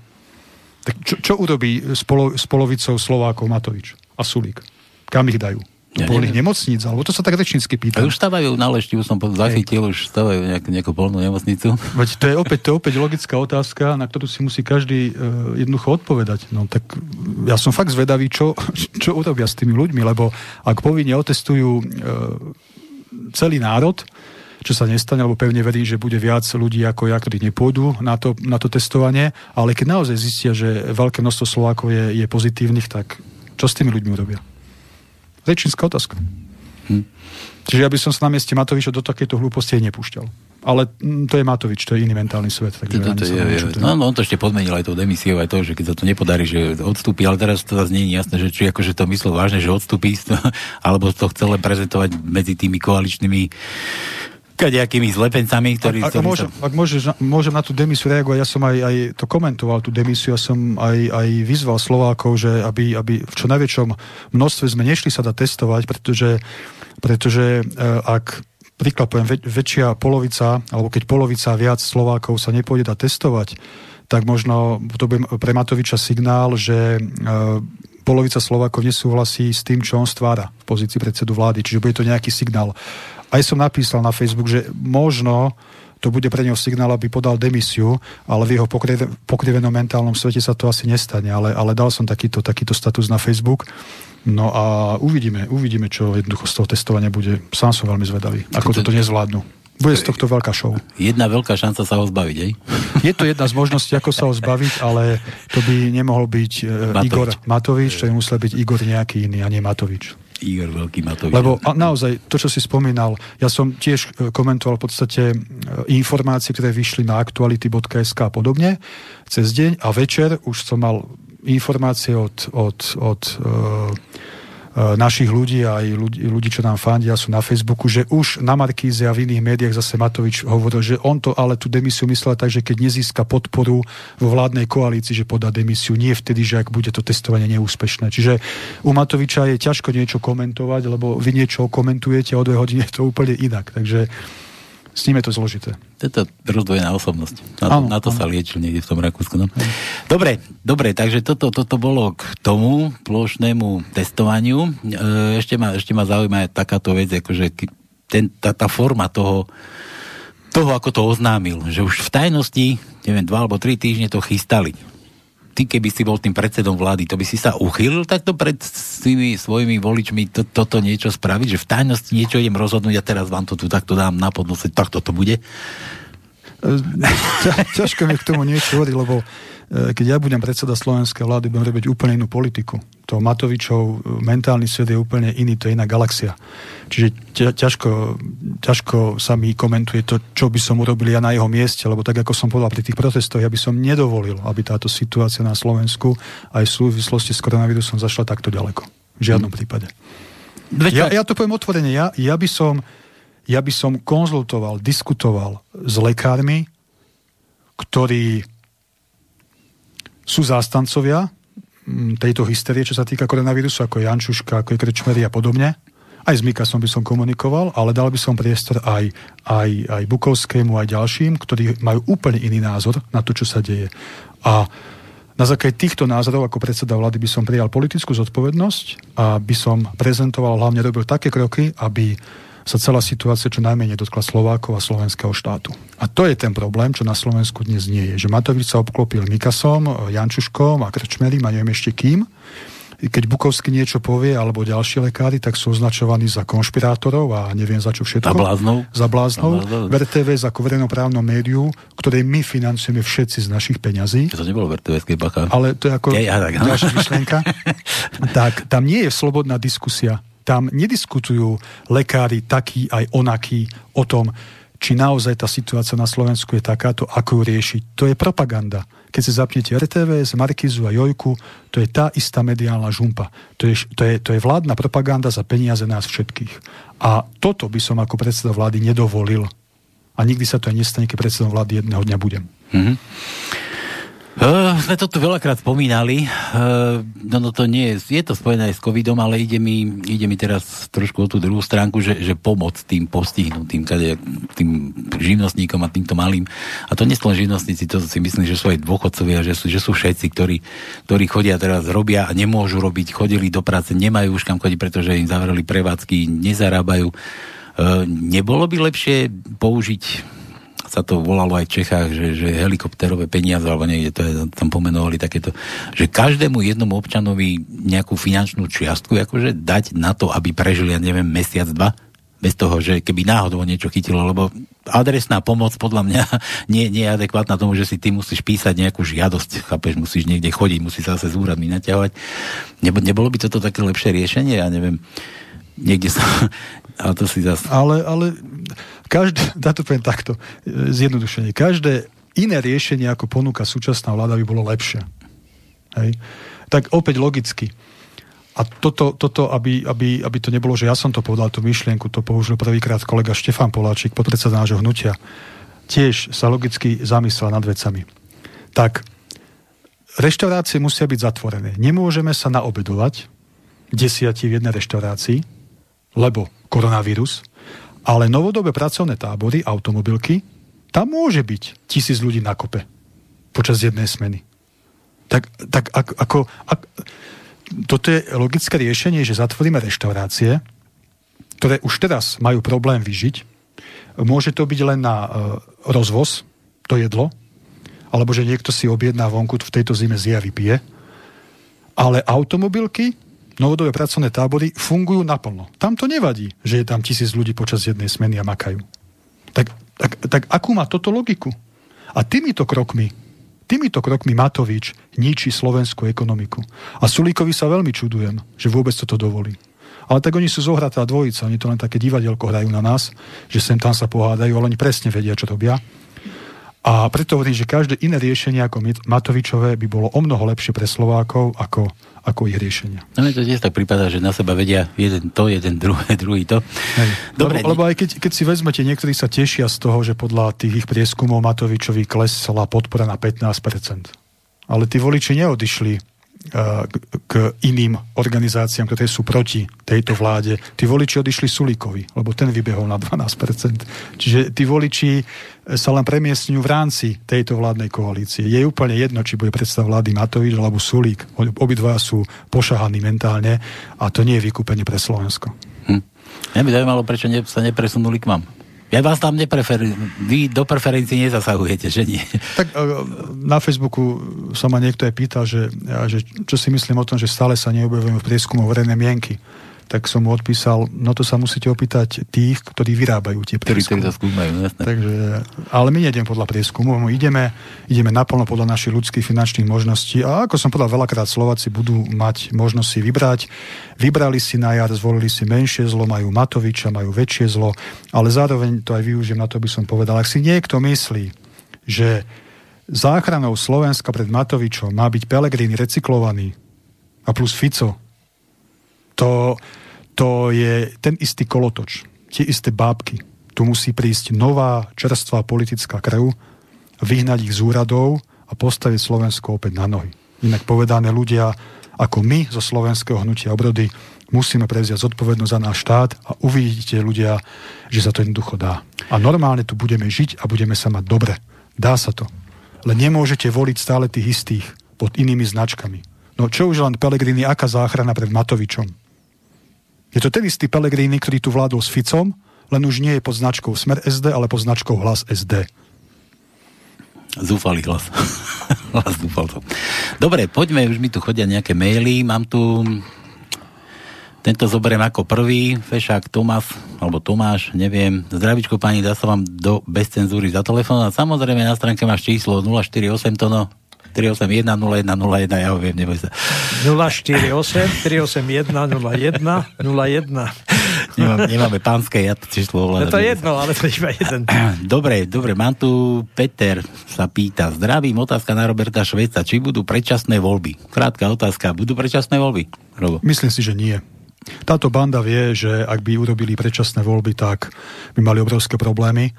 Tak čo, čo urobí s, polo, s polovicou Slovákov Matovič a Sulík? Kam ich dajú? Ja polných nemocníc, alebo to sa tak rečnícky pýta. Už stavajú na lešti, už som zachytil, už stavajú nejak, nejakú polnú nemocnicu. Veď to je opäť, to je opäť logická otázka, na ktorú si musí každý uh, jednoducho odpovedať. No tak ja som fakt zvedavý, čo, čo urobia s tými ľuďmi, lebo ak povinne otestujú uh, celý národ, čo sa nestane, lebo pevne verím, že bude viac ľudí ako ja, ktorí nepôjdu na to, na to testovanie, ale keď naozaj zistia, že veľké množstvo Slovákov je, je pozitívnych, tak čo s tými ľuďmi urobia? Rečínska otázka. Hm. Čiže ja by som sa na mieste Matoviča do takéto hlúposti nepúšťal. Ale hm, to je Matovič, to je iný mentálny svet. Takže to, to, je, je, no, no, on to ešte podmenil aj tou demisiou, aj to, že keď sa to nepodarí, že odstúpi, ale teraz to zase nie je jasné, že či akože to myslel vážne, že odstúpi, alebo to chcel len prezentovať medzi tými koaličnými kadejakými zlepencami, ktorí... Ak, ak, môžem, sa... ak môžeš, môžem na tú demisiu reagovať, ja som aj, aj to komentoval, tú demisiu, ja som aj, aj vyzval Slovákov, že aby, aby v čo najväčšom množstve sme nešli sa dať testovať, pretože, pretože e, ak príklad poviem, väč, väčšia polovica, alebo keď polovica viac Slovákov sa nepôjde dať testovať, tak možno to bude pre Matoviča signál, že e, polovica Slovákov nesúhlasí s tým, čo on stvára v pozícii predsedu vlády. Čiže bude to nejaký signál aj som napísal na Facebook, že možno to bude pre neho signál, aby podal demisiu, ale v jeho pokrivenom mentálnom svete sa to asi nestane. Ale, ale dal som takýto, takýto status na Facebook. No a uvidíme, uvidíme, čo jednoducho z toho testovania bude. Sám som veľmi zvedavý, ako toto nezvládnu. Bude z tohto veľká show. Jedna veľká šanca sa ho zbaviť, aj? Je to jedna z možností, ako sa ho zbaviť, ale to by nemohol byť uh, Matovič. Igor Matovič, to by musel byť Igor nejaký iný a nie Matovič. Igor Veľký Matovič. Lebo a naozaj, to, čo si spomínal, ja som tiež e, komentoval v podstate e, informácie, ktoré vyšli na aktuality.sk a podobne cez deň a večer už som mal informácie od, od, od uh, našich ľudí aj ľudí, ľudí, čo nám fandia, sú na Facebooku, že už na Markíze a v iných médiách zase Matovič hovoril, že on to ale tú demisiu myslel tak, že keď nezíska podporu vo vládnej koalícii, že podá demisiu, nie vtedy, že ak bude to testovanie neúspešné. Čiže u Matoviča je ťažko niečo komentovať, lebo vy niečo komentujete a o dve hodiny je to úplne inak. Takže s ním je to zložité. To je to rozdvojená osobnosť. Na to, ano, na to sa liečil niekde v tom Rakúsku. No. Dobre, dobre, takže toto, toto bolo k tomu plošnému testovaniu. E, ešte, ma, ešte ma zaujíma takáto vec, akože ten, tá, tá forma toho, toho, ako to oznámil, že už v tajnosti, neviem, dva alebo tri týždne to chystali ty keby si bol tým predsedom vlády, to by si sa uchýlil takto pred tými svojimi voličmi to, toto niečo spraviť, že v tajnosti niečo idem rozhodnúť a teraz vám to tu takto dám na podnose, takto to bude? Ťažko mi k tomu niečo hovoriť, lebo E, keď ja budem predseda slovenskej vlády, budem robiť úplne inú politiku. To Matovičov mentálny svet je úplne iný, to je iná galaxia. Čiže ťažko, ťažko sa mi komentuje to, čo by som urobil ja na jeho mieste, lebo tak, ako som povedal pri tých protestoch, ja by som nedovolil, aby táto situácia na Slovensku aj v súvislosti s koronavírusom zašla takto ďaleko. V žiadnom hmm. prípade. Ja, ja to poviem otvorene, ja, ja, by som, ja by som konzultoval, diskutoval s lekármi, ktorí sú zástancovia tejto hysterie, čo sa týka koronavírusu, ako Jančuška, ako je Krečmery a podobne. Aj s Mikasom by som komunikoval, ale dal by som priestor aj, aj, aj Bukovskému, aj ďalším, ktorí majú úplne iný názor na to, čo sa deje. A na základe týchto názorov ako predseda vlády by som prijal politickú zodpovednosť a by som prezentoval, hlavne robil také kroky, aby sa celá situácia čo najmenej dotkla Slovákov a slovenského štátu. A to je ten problém, čo na Slovensku dnes nie je. Že Matovič sa obklopil Mikasom, Jančuškom a Krčmerim a neviem ešte kým. Keď Bukovský niečo povie, alebo ďalší lekári, tak sú označovaní za konšpirátorov a neviem za čo všetko. Za bláznov. Za bláznov. VRTV ako verejnoprávnom médiu, ktoré my financujeme všetci z našich peňazí. To nebolo bacha. Ale to je ako ja, ja, tak, no. ďalšia myšlienka. tak tam nie je slobodná diskusia tam nediskutujú lekári takí aj onakí o tom, či naozaj tá situácia na Slovensku je takáto, ako ju riešiť. To je propaganda. Keď si zapnete RTVS, Markizu a Jojku, to je tá istá mediálna žumpa. To je, to, je, to je vládna propaganda za peniaze nás všetkých. A toto by som ako predseda vlády nedovolil. A nikdy sa to aj nestane, keď predsedom vlády jedného dňa budem. Mm-hmm. Uh, sme to tu veľakrát spomínali. Uh, no, no to nie je, je to spojené aj s covidom, ale ide mi, ide mi teraz trošku o tú druhú stránku, že, že pomoc tým postihnutým, kade, tým živnostníkom a týmto malým. A to nie sú len živnostníci, to si myslím, že sú aj dôchodcovia, že sú, že sú všetci, ktorí, ktorí chodia teraz, robia a nemôžu robiť, chodili do práce, nemajú už kam chodiť, pretože im zavreli prevádzky, nezarábajú. Uh, nebolo by lepšie použiť sa to volalo aj v Čechách, že, že helikopterové peniaze, alebo niekde to je, tam pomenovali takéto, že každému jednomu občanovi nejakú finančnú čiastku akože dať na to, aby prežili, ja neviem, mesiac, dva, bez toho, že keby náhodou niečo chytilo, lebo adresná pomoc podľa mňa nie, nie je adekvátna tomu, že si ty musíš písať nejakú žiadosť, chápeš, musíš niekde chodiť, musíš zase z úradmi naťahovať. Nebo, nebolo by toto také lepšie riešenie? Ja neviem, niekde sa... Ale to si zase... Ale, ale každé, dá to poviem takto, zjednodušenie, každé iné riešenie, ako ponúka súčasná vláda, by bolo lepšie. Hej? Tak opäť logicky. A toto, toto aby, aby, aby to nebolo, že ja som to povedal, tú myšlienku, to použil prvýkrát kolega Štefan Poláčik, podpredseda nášho hnutia, tiež sa logicky zamyslel nad vecami. Tak, reštaurácie musia byť zatvorené. Nemôžeme sa naobedovať desiatí v jednej reštaurácii, lebo koronavírus, ale novodobé pracovné tábory, automobilky, tam môže byť tisíc ľudí na kope počas jednej smeny. Tak, tak ako, ako ak, toto je logické riešenie, že zatvoríme reštaurácie, ktoré už teraz majú problém vyžiť. Môže to byť len na e, rozvoz, to jedlo, alebo že niekto si objedná vonku v tejto zime zje a vypije. Ale automobilky novodobé pracovné tábory fungujú naplno. Tam to nevadí, že je tam tisíc ľudí počas jednej smeny a makajú. Tak, tak, tak akú má toto logiku? A týmito krokmi, týmito krokmi Matovič ničí slovenskú ekonomiku. A Sulíkovi sa veľmi čudujem, že vôbec toto dovolí. Ale tak oni sú zohratá dvojica, oni to len také divadielko hrajú na nás, že sem tam sa pohádajú, ale oni presne vedia, čo robia. A preto hovorím, že každé iné riešenie ako Matovičové by bolo o mnoho lepšie pre Slovákov ako, ako ich riešenia. No mi to tiež tak prípada, že na seba vedia jeden to, jeden druhé, druhý to. Hej. Dobre, lebo, lebo aj keď, keď si vezmete, niektorí sa tešia z toho, že podľa tých ich prieskumov Matovičovi klesla podpora na 15%. Ale tí voliči neodišli k iným organizáciám, ktoré sú proti tejto vláde. Tí voliči odišli Sulíkovi, lebo ten vybehol na 12%. Čiže tí voliči e, sa len premiestňujú v rámci tejto vládnej koalície. Je úplne jedno, či bude predstav vlády Matovič alebo Sulík. Obidva sú pošahaní mentálne a to nie je vykúpenie pre Slovensko. Hm. Mňa by zaujímalo, prečo ne, sa nepresunuli k vám. Ja vás tam nepreferujem. Vy do preferencií nezasahujete, že nie? Tak e, na Facebooku sa ma niekto aj pýtal, že, že čo si myslím o tom, že stále sa neobjavujem v prieskumu verejné mienky tak som mu odpísal, no to sa musíte opýtať tých, ktorí vyrábajú tie prieskumy. Ktorí to skúmajú, jasné. Takže, ale my nejdeme podľa prieskumu, my ideme, ideme naplno podľa našich ľudských finančných možností a ako som povedal, veľakrát Slováci budú mať možnosť si vybrať. Vybrali si na jar, zvolili si menšie zlo, majú Matoviča, majú väčšie zlo, ale zároveň to aj využijem na to, by som povedal, ak si niekto myslí, že záchranou Slovenska pred Matovičom má byť Pelegrini recyklovaný a plus Fico, to, to je ten istý kolotoč, tie isté bábky. Tu musí prísť nová, čerstvá politická krv, vyhnať ich z úradov a postaviť Slovensko opäť na nohy. Inak povedané ľudia, ako my zo slovenského hnutia obrody, musíme prevziať zodpovednosť za náš štát a uvidíte ľudia, že sa to jednoducho dá. A normálne tu budeme žiť a budeme sa mať dobre. Dá sa to. Len nemôžete voliť stále tých istých pod inými značkami. No čo už len Pelegrini, aká záchrana pred Matovičom? Je to ten istý Pelegrini, ktorý tu vládol s Ficom, len už nie je pod značkou Smer SD, ale pod značkou Hlas SD. Zúfalý hlas. hlas zúfal Dobre, poďme, už mi tu chodia nejaké maily. Mám tu tento zoberiem ako prvý, Fešák Tomas, alebo Tomáš, neviem. Zdravičko pani, dá sa vám do bez cenzúry za telefón. A samozrejme na stránke máš číslo 048 tono 381 0101, ja ho viem, neboj sa. 048 381 01 01. Nemám, nemáme pánske, ja to číslo ovládam. No to je jedno, ale to je iba jeden. Dobre, dobre, mám tu Peter sa pýta. Zdravím, otázka na Roberta Šveca. Či budú predčasné voľby? Krátka otázka. Budú predčasné voľby, Robo? Myslím si, že nie. Táto banda vie, že ak by urobili predčasné voľby, tak by mali obrovské problémy.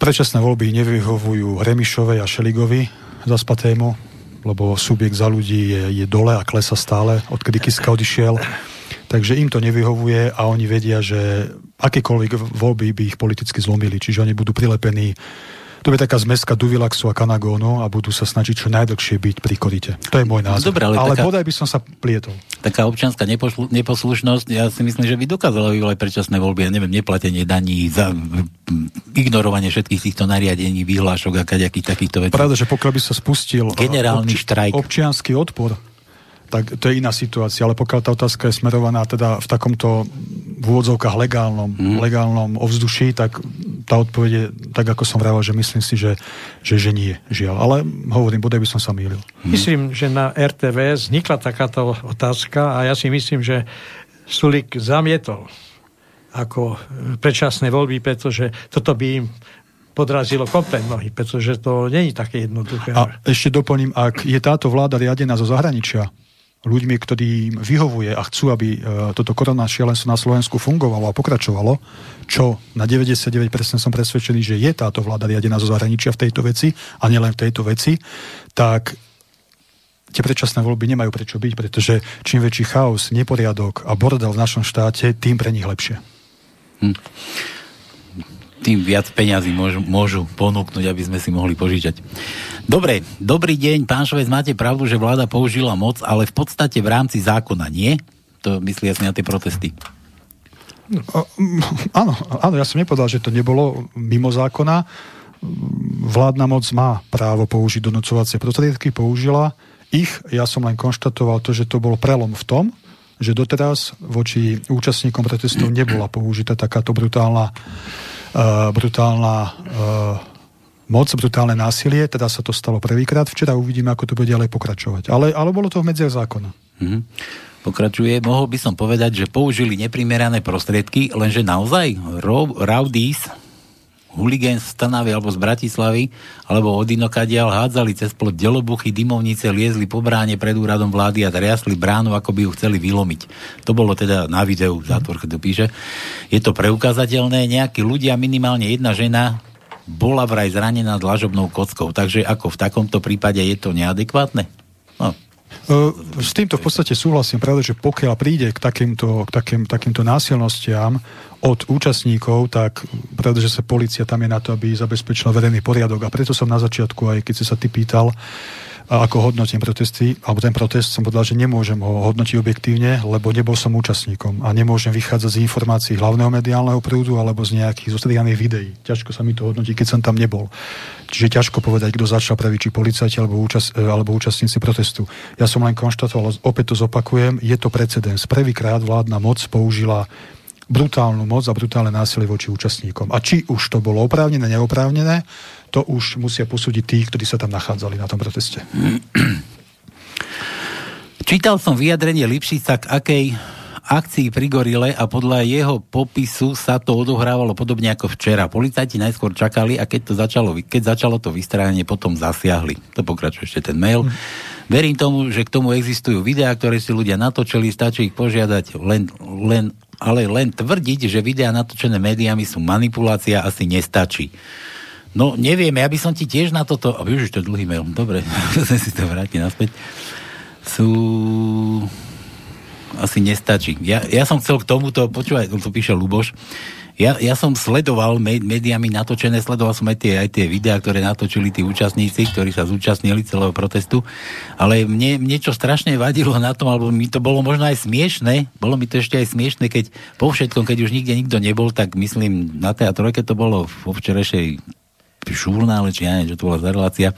Predčasné voľby nevyhovujú Remišovej a Šeligovi, zaspatému, lebo subjekt za ľudí je, je dole a klesa stále, odkedy Kiska odišiel. Takže im to nevyhovuje a oni vedia, že akékoľvek voľby by ich politicky zlomili, čiže oni budú prilepení to je taká zmeska Duvilaxu a Kanagónu a budú sa snažiť čo najdlhšie byť pri korite. To je môj názor. Dobre, ale ale taká, bodaj by som sa plietol. Taká občianská neposlu, neposlušnosť, ja si myslím, že by dokázala vyvolať predčasné voľby, ja neviem, neplatenie daní, za ignorovanie všetkých týchto nariadení, vyhlášok a kaďakých takýchto vecí. Pravda, že pokiaľ by sa spustil generálny obči- štrajk. občianský odpor, tak to je iná situácia, ale pokiaľ tá otázka je smerovaná teda v takomto v úvodzovkách legálnom, mm. legálnom ovzduší, tak tá odpoveď je tak, ako som vravel, že myslím si, že, že, že nie, žiaľ. Ale hovorím, bodaj by som sa mýlil. Mm. Myslím, že na RTV vznikla takáto otázka a ja si myslím, že Sulik zamietol ako predčasné voľby, pretože toto by im podrazilo komplet nohy, pretože to není také jednoduché. A ešte doplním, ak je táto vláda riadená zo zahraničia, ľuďmi, ktorí vyhovuje a chcú, aby e, toto korona šialenstvo na Slovensku fungovalo a pokračovalo, čo na 99% som presvedčený, že je táto vláda riadená zo zahraničia v tejto veci a nielen v tejto veci, tak tie predčasné voľby nemajú prečo byť, pretože čím väčší chaos, neporiadok a bordel v našom štáte, tým pre nich lepšie. Hm tým viac peňazí môžu, môžu ponúknuť, aby sme si mohli požičať. Dobre, dobrý deň, pán Šovec, máte pravdu, že vláda použila moc, ale v podstate v rámci zákona nie? To myslí asi na tie protesty. No, áno, áno, ja som nepovedal, že to nebolo mimo zákona. Vládna moc má právo použiť donocovacie prostriedky, použila ich. Ja som len konštatoval to, že to bol prelom v tom, že doteraz voči účastníkom protestov nebola použitá takáto brutálna brutálna uh, moc, brutálne násilie, teda sa to stalo prvýkrát. Včera uvidíme, ako to bude ďalej pokračovať. Ale, ale bolo to v medziach zákona. Mm-hmm. Pokračuje. Mohol by som povedať, že použili neprimerané prostriedky, lenže naozaj rowdies, huligén z Trnavy alebo z Bratislavy, alebo od inokadiaľ hádzali cez plot delobuchy, dymovnice, liezli po bráne pred úradom vlády a triasli bránu, ako by ju chceli vylomiť. To bolo teda na videu, zátvorke to píše. Je to preukázateľné, nejakí ľudia, minimálne jedna žena, bola vraj zranená dlažobnou kockou. Takže ako v takomto prípade je to neadekvátne? No, s týmto v podstate súhlasím, pravda, že pokiaľ príde k takýmto, k takým, takýmto násilnostiam od účastníkov, tak pravda, že sa policia tam je na to, aby zabezpečila verejný poriadok. A preto som na začiatku, aj keď si sa ty pýtal, ako hodnotím protesty, alebo ten protest som povedal, že nemôžem ho hodnotiť objektívne, lebo nebol som účastníkom a nemôžem vychádzať z informácií hlavného mediálneho prúdu alebo z nejakých zostrihaných videí. Ťažko sa mi to hodnotí, keď som tam nebol. Čiže ťažko povedať, kto začal prvý, či policajti alebo, účast, e, alebo účastníci protestu. Ja som len konštatoval, opäť to zopakujem, je to precedens. Prvýkrát vládna moc použila brutálnu moc a brutálne násilie voči účastníkom. A či už to bolo oprávnené, neoprávnené, to už musia posúdiť tí, ktorí sa tam nachádzali na tom proteste. Čítal som vyjadrenie Lipšica k akej akcii pri Gorile a podľa jeho popisu sa to odohrávalo podobne ako včera. Policajti najskôr čakali a keď, to začalo, keď začalo to vystrajanie, potom zasiahli. To pokračuje ešte ten mail. Hm. Verím tomu, že k tomu existujú videá, ktoré si ľudia natočili, stačí ich požiadať len, len ale len tvrdiť, že videá natočené médiami sú manipulácia, asi nestačí. No, neviem, ja by som ti tiež na toto... A už to dlhý mail. Dobre, musím si to vrátiť naspäť. Sú... Asi nestačí. Ja, ja som chcel k tomuto, počúvaj, to píše Luboš, ja, ja som sledoval médiami natočené, sledoval som aj tie, aj tie videá, ktoré natočili tí účastníci, ktorí sa zúčastnili celého protestu, ale mne, mne čo strašne vadilo na tom, alebo mi to bolo možno aj smiešne, bolo mi to ešte aj smiešne, keď po všetkom, keď už nikde nikto nebol, tak myslím, na tej trojke to bolo vo včerejšej žurnále, či ja neviem, čo to bola za relácia,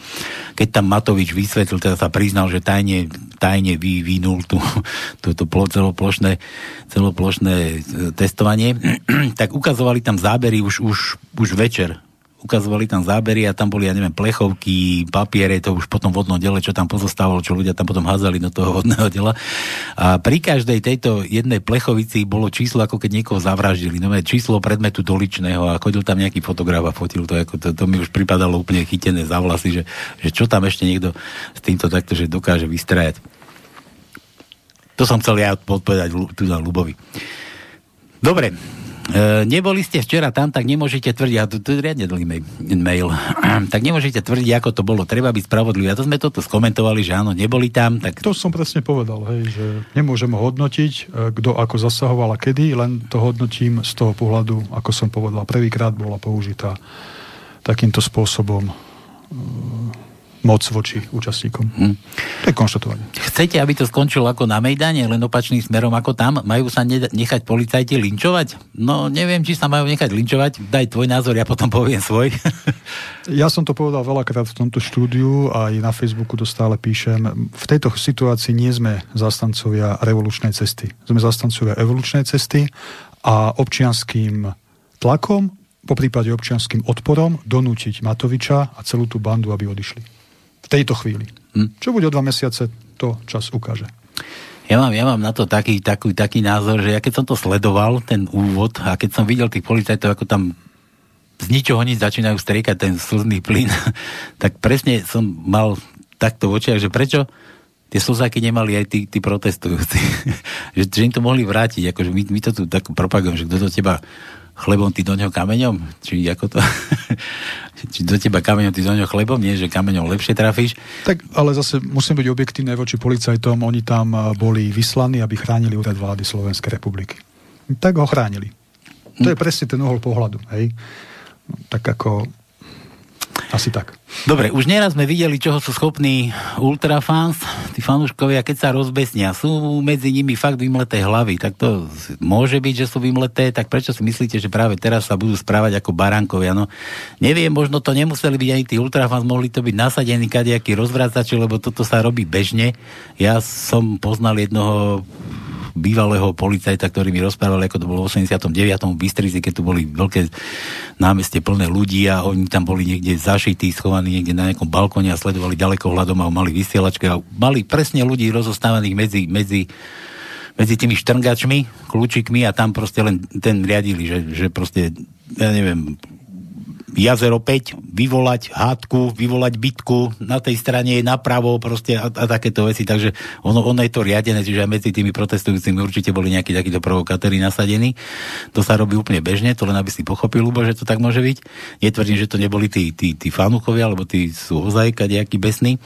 keď tam Matovič vysvetlil, teda sa priznal, že tajne, tajne vyvinul tú, túto celoplošné, celoplošné e, testovanie, tak ukazovali tam zábery už, už, už večer ukazovali tam zábery a tam boli, ja neviem, plechovky, papiere, to už potom vodno dele, čo tam pozostávalo, čo ľudia tam potom házali do toho vodného dela. A pri každej tejto jednej plechovici bolo číslo, ako keď niekoho zavraždili. No číslo predmetu doličného a chodil tam nejaký fotograf a fotil to, ako to, to mi už pripadalo úplne chytené za vlasy, že, že čo tam ešte niekto s týmto takto, že dokáže vystrajať. To som chcel ja odpovedať tu na Lubovi. Dobre, neboli ste včera tam, tak nemôžete tvrdiť, a to, to je riadne dlhý mail, tak nemôžete tvrdiť, ako to bolo. Treba byť spravodlivý. A to sme toto skomentovali, že áno, neboli tam. Tak... To som presne povedal, hej, že nemôžeme hodnotiť, e, kto ako zasahoval a kedy, len to hodnotím z toho pohľadu, ako som povedal, prvýkrát bola použitá takýmto spôsobom e, moc voči účastníkom. Hmm. To je konštatovanie. Chcete, aby to skončilo ako na Mejdane, len opačným smerom ako tam? Majú sa nechať policajti linčovať? No, neviem, či sa majú nechať linčovať. Daj tvoj názor, ja potom poviem svoj. ja som to povedal veľakrát v tomto štúdiu a aj na Facebooku to stále píšem. V tejto situácii nie sme zastancovia revolučnej cesty. Sme zastancovia evolučnej cesty a občianským tlakom po prípade občianským odporom donútiť Matoviča a celú tú bandu, aby odišli tejto chvíli. Hm? Čo bude o dva mesiace, to čas ukáže. Ja mám, ja mám na to taký, taký, taký názor, že ja keď som to sledoval, ten úvod, a keď som videl tých policajtov, ako tam z ničoho nič začínajú striekať ten slzný plyn, tak presne som mal takto v očiach, že prečo tie slzáky nemali aj tí, tí protestujúci. že, že im to mohli vrátiť. Akože my, my to tu tak propagujeme, že kto to teba chlebom, ty do neho kameňom? Či ako to? Či do teba kameňom, ty do neho chlebom? Nie, že kameňom lepšie trafíš? Tak, ale zase musím byť objektívne voči policajtom. Oni tam boli vyslaní, aby chránili úrad vlády Slovenskej republiky. Tak ho chránili. To je presne ten uhol pohľadu. Hej? Tak ako asi tak. Dobre, už neraz sme videli, čoho sú schopní ultrafans, tí fanúškovia, keď sa rozbesnia. Sú medzi nimi fakt vymleté hlavy. Tak to môže byť, že sú vymleté, tak prečo si myslíte, že práve teraz sa budú správať ako baránkovia? No, neviem, možno to nemuseli byť ani tí ultrafans, mohli to byť nasadení kadejakí rozvracači, lebo toto sa robí bežne. Ja som poznal jednoho bývalého policajta, ktorý mi rozprával, ako to bolo v 89. v Bystrici, keď tu boli veľké námestie plné ľudí a oni tam boli niekde zašití, schovaní niekde na nejakom balkóne a sledovali ďaleko hľadom a mali vysielačky a mali presne ľudí rozostávaných medzi, medzi medzi tými štrngačmi, kľúčikmi a tam proste len ten riadili, že, že proste, ja neviem, jazero 5, vyvolať hádku, vyvolať bitku, na tej strane je napravo proste a, a takéto veci, takže ono, ono je to riadené, čiže aj medzi tými protestujúcimi určite boli nejakí takíto provokatéri nasadení. To sa robí úplne bežne, to len aby si pochopil, Lubo, že to tak môže byť. Netvrdím, že to neboli tí, tí, tí fanúkovia, alebo tí sú ozaj kadejakí besní.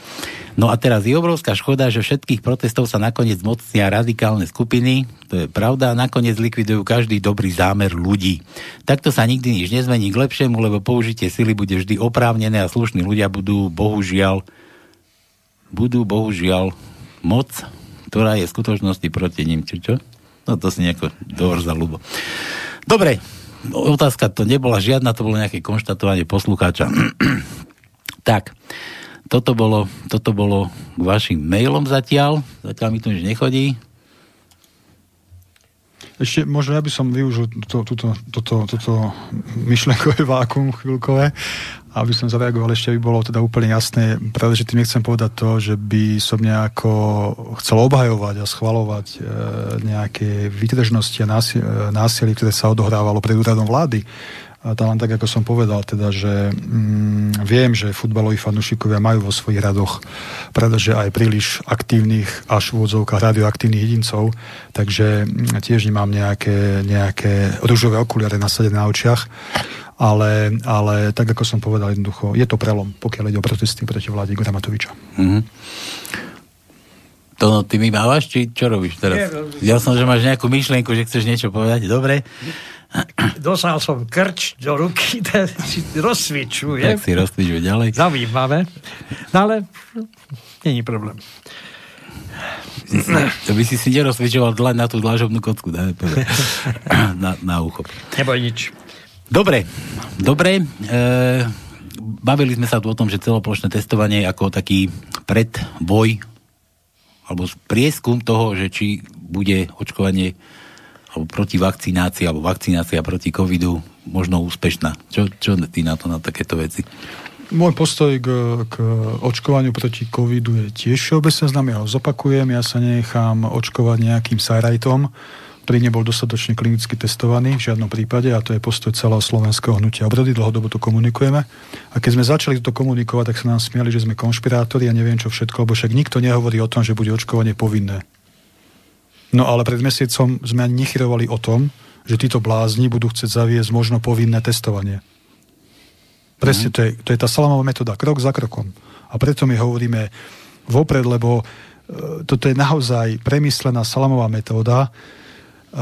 No a teraz je obrovská škoda, že všetkých protestov sa nakoniec mocnia radikálne skupiny, to je pravda, a nakoniec likvidujú každý dobrý zámer ľudí. Takto sa nikdy nič nezmení k lepšiemu, lebo použitie sily bude vždy oprávnené a slušní ľudia budú bohužiaľ budú bohužiaľ moc, ktorá je v skutočnosti proti ním. Či čo? No to si nejako dovor za ľubo. Dobre, otázka to nebola žiadna, to bolo nejaké konštatovanie poslucháča. tak, toto bolo, toto bolo k vašim mailom zatiaľ. Zatiaľ mi tu nič nechodí. Ešte možno ja by som využil to, toto, toto, toto myšlenkové vákum chvíľkové, aby som zareagoval ešte, aby bolo teda úplne jasné, práve že tým nechcem povedať to, že by som nejako chcel obhajovať a schvalovať e, nejaké výtržnosti a násilie, ktoré sa odohrávalo pred úradom vlády tam len tak, ako som povedal, teda, že mm, viem, že futbaloví fanúšikovia majú vo svojich radoch pretože aj príliš aktívnych až v úvodzovkách radioaktívnych jedincov, takže mm, tiež nemám nejaké, nejaké rúžové okuliare nasadené na očiach, ale, ale tak, ako som povedal, jednoducho, je to prelom, pokiaľ ide o protesty proti vláde Igora Matoviča. Mm-hmm. To no, ty mi mávaš, či čo robíš teraz? Ja som, že máš nejakú myšlienku, že chceš niečo povedať. Dobre dostal som krč do ruky, si rozsvičuje. Tak si rozsvičuje ďalej. Zaujímavé. No ale není problém. To by si si nerozsvičoval len na tú dlážobnú kocku, dá, na, na ucho. Neboj nič. Dobre, dobre. E, bavili sme sa tu o tom, že celoplošné testovanie ako taký predboj alebo prieskum toho, že či bude očkovanie alebo proti vakcinácii, alebo vakcinácia proti covidu možno úspešná. Čo, čo ty na to, na takéto veci? Môj postoj k, k očkovaniu proti covidu je tiež všeobecne známy, ja ho zopakujem, ja sa nechám očkovať nejakým sajrajtom, ktorý nebol dostatočne klinicky testovaný v žiadnom prípade a to je postoj celého slovenského hnutia obrody, dlhodobo to komunikujeme. A keď sme začali to komunikovať, tak sa nám smiali, že sme konšpirátori a neviem čo všetko, lebo však nikto nehovorí o tom, že bude očkovanie povinné. No ale pred mesiacom sme ani nechyrovali o tom, že títo blázni budú chcieť zaviesť možno povinné testovanie. Presne, to, je, to je tá salamová metóda, krok za krokom. A preto my hovoríme vopred, lebo e, toto je naozaj premyslená salamová metóda e,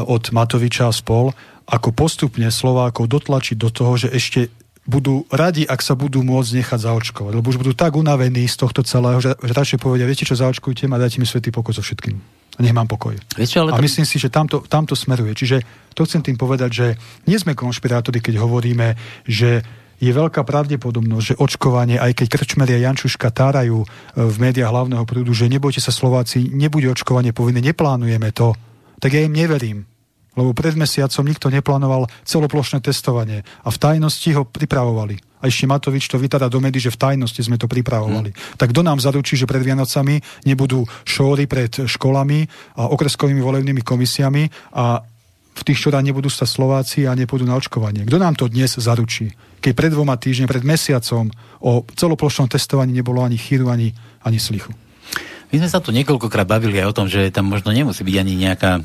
od Matoviča a spol, ako postupne Slovákov dotlačiť do toho, že ešte budú radi, ak sa budú môcť nechať zaočkovať. Lebo už budú tak unavení z tohto celého, že, že radšej povedia, viete čo, zaočkujte ma, dajte mi svetý pokoj so všetkým nech mám pokoj. Vieš, ale a myslím si, že tamto, tamto smeruje. Čiže to chcem tým povedať, že nie sme konšpirátori, keď hovoríme, že je veľká pravdepodobnosť, že očkovanie, aj keď Krčmeria Jančuška tárajú e, v médiách hlavného prúdu, že nebojte sa Slováci, nebude očkovanie povinné, neplánujeme to, tak ja im neverím. Lebo pred mesiacom nikto neplánoval celoplošné testovanie a v tajnosti ho pripravovali a ešte Matovič to vytáda do médií, že v tajnosti sme to pripravovali. Hmm. Tak kto nám zaručí, že pred Vianocami nebudú šóry pred školami a okreskovými volebnými komisiami a v tých šorách nebudú sa Slováci a nepôjdu na očkovanie. Kto nám to dnes zaručí? Keď pred dvoma týždňami, pred mesiacom o celoplošnom testovaní nebolo ani chýru, ani, ani slichu. My sme sa tu niekoľkokrát bavili aj o tom, že tam možno nemusí byť ani nejaká,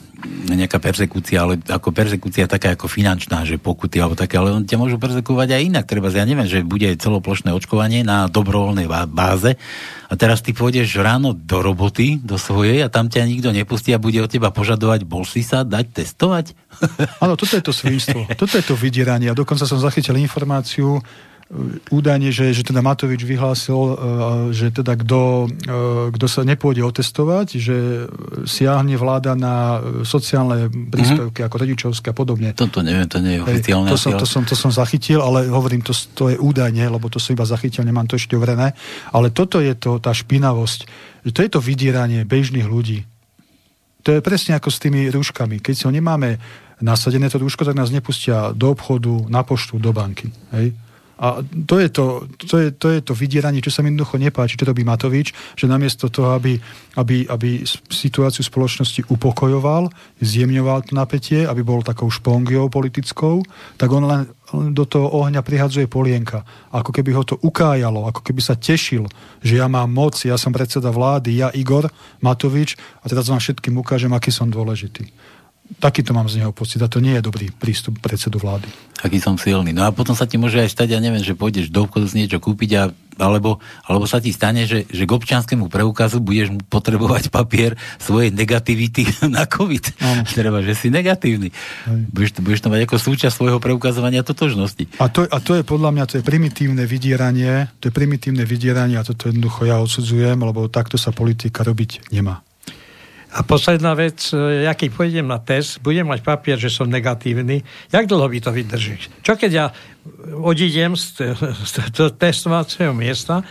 nejaká persekúcia, ale ako persekúcia taká ako finančná, že pokuty alebo také, ale on ťa môžu persekúvať aj inak. Treba, ja neviem, že bude celoplošné očkovanie na dobrovoľnej báze a teraz ty pôjdeš ráno do roboty, do svojej a tam ťa nikto nepustí a bude od teba požadovať, bol si sa dať testovať? Áno, toto je to svinstvo, toto je to vydieranie a dokonca som zachytil informáciu, údajne, že, že teda Matovič vyhlásil, e, že teda kto, e, kto sa nepôjde otestovať, že siahne vláda na sociálne príspevky mm-hmm. ako rodičovské a podobne. Toto neviem, to nie je oficiálne. To som, to, som, to som zachytil, ale hovorím, to, to je údajne, lebo to som iba zachytil, nemám to ešte overené. Ale toto je to, tá špinavosť. To je to vydieranie bežných ľudí. To je presne ako s tými rúškami. Keď si ho nemáme nasadené to rúško, tak nás nepustia do obchodu, na poštu, do banky. Hej? A to je to, to, je, to je to vydieranie, čo sa mi jednoducho nepáči, čo robí Matovič, že namiesto toho, aby, aby, aby situáciu spoločnosti upokojoval, zjemňoval to napätie, aby bol takou špongiou politickou, tak on len do toho ohňa prihadzuje polienka. Ako keby ho to ukájalo, ako keby sa tešil, že ja mám moc, ja som predseda vlády, ja Igor Matovič a teraz vám všetkým ukážem, aký som dôležitý takýto mám z neho pocit a to nie je dobrý prístup predsedu vlády. Aký som silný. No a potom sa ti môže aj stať, ja neviem, že pôjdeš do obchodu si niečo kúpiť a, alebo, alebo sa ti stane, že, že k občianskému preukazu budeš potrebovať papier svojej negativity na COVID. Ano. Treba, že si negatívny. Budeš, budeš to mať ako súčasť svojho preukazovania totožnosti. A to, a to je podľa mňa, to je primitívne vydieranie, to je primitívne vydieranie a toto jednoducho ja odsudzujem, lebo takto sa politika robiť nemá. A posledná vec, e, ja keď pôjdem na test, budem mať papier, že som negatívny, jak dlho by to vydrží? Čo keď ja odídem z, z, z testovacieho miesta,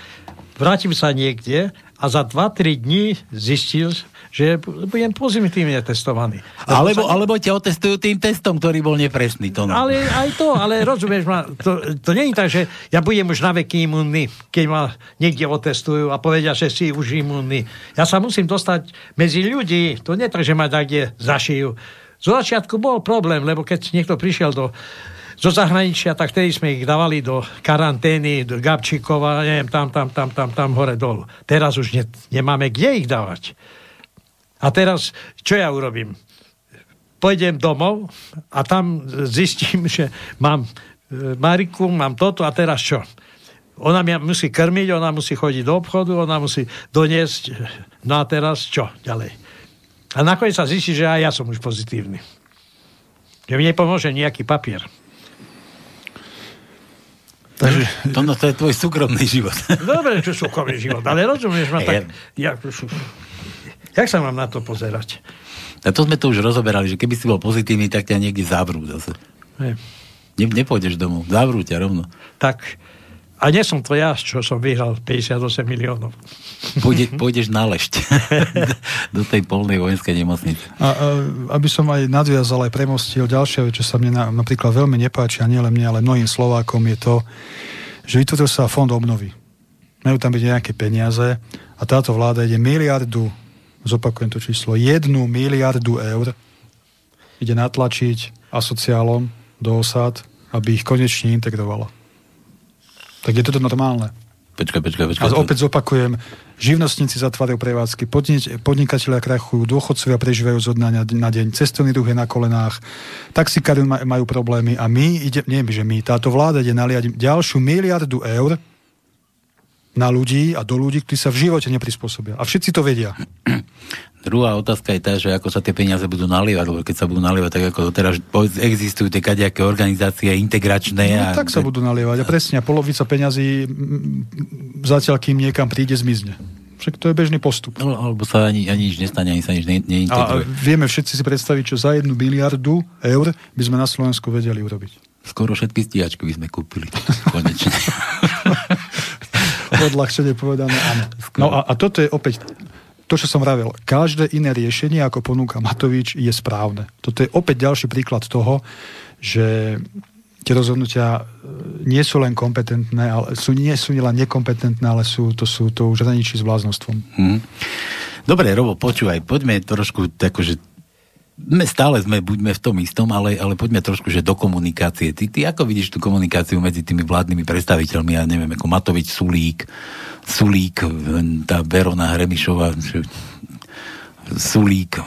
vrátim sa niekde a za 2-3 dní zistil, že budem pozitívne testovaný. Alebo, sa... alebo ťa otestujú tým testom, ktorý bol nepresný. To no. Ale aj to, ale rozumieš ma, to, to nie je tak, že ja budem už na veky imunný, keď ma niekde otestujú a povedia, že si už imunný. Ja sa musím dostať medzi ľudí, to nie tak, že ma kde zašijú. Zo začiatku bol problém, lebo keď niekto prišiel do zo zahraničia, tak tedy sme ich dávali do karantény, do Gabčíkova, neviem, tam, tam, tam, tam, tam, hore, dolu. Teraz už ne, nemáme kde ich dávať. A teraz, čo ja urobím? Pôjdem domov a tam zistím, že mám e, Mariku, mám toto a teraz čo? Ona mi musí krmiť, ona musí chodiť do obchodu, ona musí doniesť. No a teraz čo ďalej? A nakoniec sa zistí, že aj ja som už pozitívny. Že mi nepomôže nejaký papier. Takže to, no, to je tvoj súkromný život. Dobre, čo súkromný život, ale rozumieš ma tak... Ja, jak sa mám na to pozerať? A to sme to už rozoberali, že keby si bol pozitívny, tak ťa niekde zavrú zase. Ne, nepôjdeš domov, zavrú ťa rovno. Tak, a nie som to ja, čo som vyhral 58 miliónov. Pôjde, pôjdeš na lešť do tej polnej vojenskej nemocnice. A, a, aby som aj nadviazal, aj premostil ďalšia vec, čo sa mne na, napríklad veľmi nepáči, a nielen mne, ale mnohým Slovákom, je to, že vytvoril sa fond obnovy. Majú tam byť nejaké peniaze a táto vláda ide miliardu, zopakujem to číslo, jednu miliardu eur ide natlačiť asociálom do osad, aby ich konečne integrovala. Tak je toto normálne. Počkaj, počkaj, počkaj. A opäť zopakujem, živnostníci zatvárajú prevádzky, podnikatelia krachujú, dôchodcovia prežívajú zo dňa na deň, cestovný ruch je na kolenách, taxikári majú problémy a my, ide, nie že my, táto vláda ide naliať ďalšiu miliardu eur na ľudí a do ľudí, ktorí sa v živote neprispôsobia. A všetci to vedia. Druhá otázka je tá, že ako sa tie peniaze budú nalievať, lebo keď sa budú nalievať, tak ako teraz existujú tie kadejaké organizácie integračné. No, a... tak sa budú nalievať. A presne, a polovica peňazí zatiaľ, kým niekam príde, zmizne. Však to je bežný postup. No, alebo sa ani, ani nič nestane, ani sa nič ne, neintegruje. A vieme všetci si predstaviť, čo za jednu miliardu eur by sme na Slovensku vedeli urobiť. Skoro všetky stíhačky by sme kúpili. Konečne. Odľahčenie povedané, áno. No a, a toto je opäť to, čo som vravel, každé iné riešenie, ako ponúka Matovič, je správne. Toto je opäť ďalší príklad toho, že tie rozhodnutia e, nie sú len kompetentné, ale sú, nie sú len nekompetentné, ale sú, to sú to už hraničí s bláznostvom. Hmm. Dobre, Robo, počúvaj, poďme trošku tako, my stále sme, buďme v tom istom, ale, ale poďme trošku, že do komunikácie. Ty, ty ako vidíš tú komunikáciu medzi tými vládnymi predstaviteľmi, ja neviem, ako Matovič, Sulík, Sulík, tá Verona Hremišová, Sulík,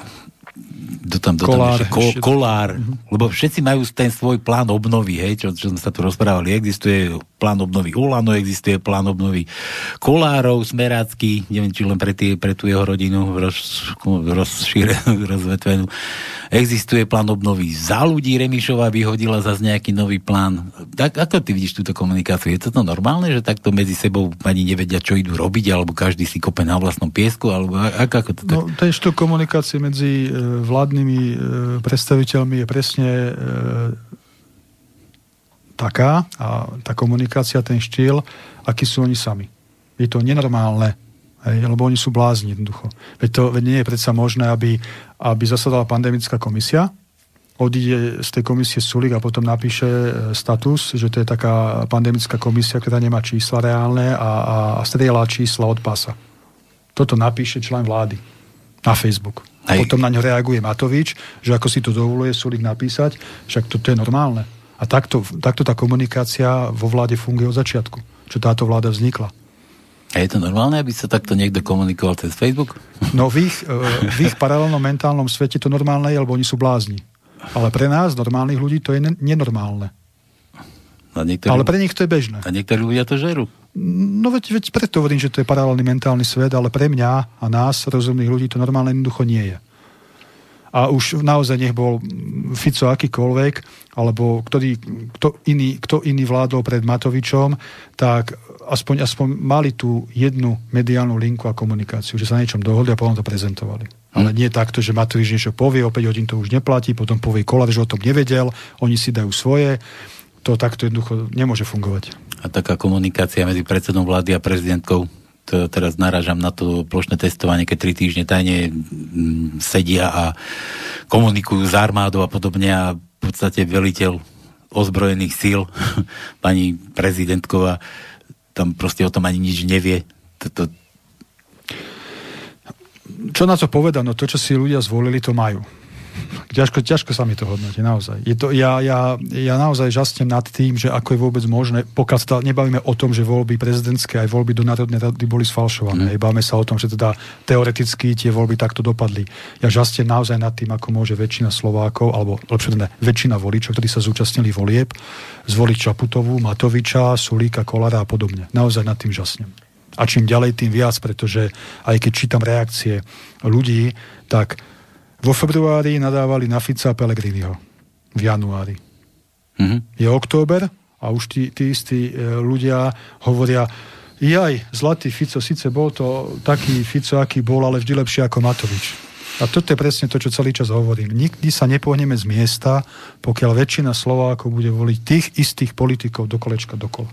kto tam, kto kolár, tam Ko, kolár, mm-hmm. lebo všetci majú ten svoj plán obnovy, hej, čo, čo sme sa tu rozprávali. Existuje plán obnovy Ulano, existuje plán obnovy Kolárov, Smerácky, neviem, či len pre, tie, pre tú jeho rodinu roz, rozšírenú, rozvetvenú. Existuje plán obnovy za ľudí, Remišová vyhodila zase nejaký nový plán. Tak, ako ty vidíš túto komunikáciu? Je to normálne, že takto medzi sebou ani nevedia, čo idú robiť, alebo každý si kope na vlastnom piesku, alebo ako, ako to tak? No, ten štúk komunikácie medzi e, vládnymi e, predstaviteľmi je presne e, taká, a tá komunikácia, ten štýl, aký sú oni sami. Je to nenormálne Hej, lebo oni sú blázni jednoducho. Veď to veď nie je predsa možné, aby, aby zasadala pandemická komisia odíde z tej komisie Sulik a potom napíše e, status, že to je taká pandemická komisia, ktorá nemá čísla reálne a, a, a strieľa čísla od pasa. Toto napíše člen vlády na Facebook. A potom na ňo reaguje Matovič, že ako si to dovoluje Sulik napísať, však toto je normálne. A takto, takto tá komunikácia vo vláde funguje od začiatku, čo táto vláda vznikla. A je to normálne, aby sa takto niekto komunikoval cez Facebook? No v ich, e, v ich paralelnom mentálnom svete to normálne je, lebo oni sú blázni. Ale pre nás, normálnych ľudí, to je nenormálne. A niektorí, ale pre nich to je bežné. A niektorí ľudia to žerú. No veď, veď preto hovorím, že to je paralelný mentálny svet, ale pre mňa a nás, rozumných ľudí, to normálne jednoducho nie je a už naozaj nech bol Fico akýkoľvek, alebo ktorý, kto, iný, kto iný vládol pred Matovičom, tak aspoň, aspoň mali tú jednu mediálnu linku a komunikáciu, že sa na niečom dohodli a potom to prezentovali. Hm. Ale nie takto, že Matovič niečo povie, o 5 hodín to už neplatí, potom povie Kolár, že o tom nevedel, oni si dajú svoje. To takto jednoducho nemôže fungovať. A taká komunikácia medzi predsedom vlády a prezidentkou to teraz naražam na to plošné testovanie, keď tri týždne tajne mm, sedia a komunikujú s armádou a podobne a v podstate veliteľ ozbrojených síl, pani prezidentková, tam proste o tom ani nič nevie. Toto... Čo na to povedať? No to, čo si ľudia zvolili, to majú ťažko, ťažko sa mi to hodnotí, naozaj. Je to, ja, ja, ja naozaj žastem nad tým, že ako je vôbec možné, pokiaľ sa nebavíme o tom, že voľby prezidentské aj voľby do Národnej rady boli sfalšované. Mm. Bavíme sa o tom, že teda teoreticky tie voľby takto dopadli. Ja žastem naozaj nad tým, ako môže väčšina Slovákov, alebo lepšie ne, väčšina voličov, ktorí sa zúčastnili volieb, zvoliť Čaputovú, Matoviča, Sulíka, Kolara a podobne. Naozaj nad tým žasnem. A čím ďalej, tým viac, pretože aj keď čítam reakcie ľudí, tak vo februári nadávali na Fica a Pelegriniho. V januári. Mm-hmm. Je október a už tí, tí istí e, ľudia hovoria, jaj, zlatý Fico, síce bol to taký Fico, aký bol, ale vždy lepšie ako Matovič. A toto je presne to, čo celý čas hovorím. Nikdy sa nepohneme z miesta, pokiaľ väčšina Slovákov bude voliť tých istých politikov do kolečka dokola.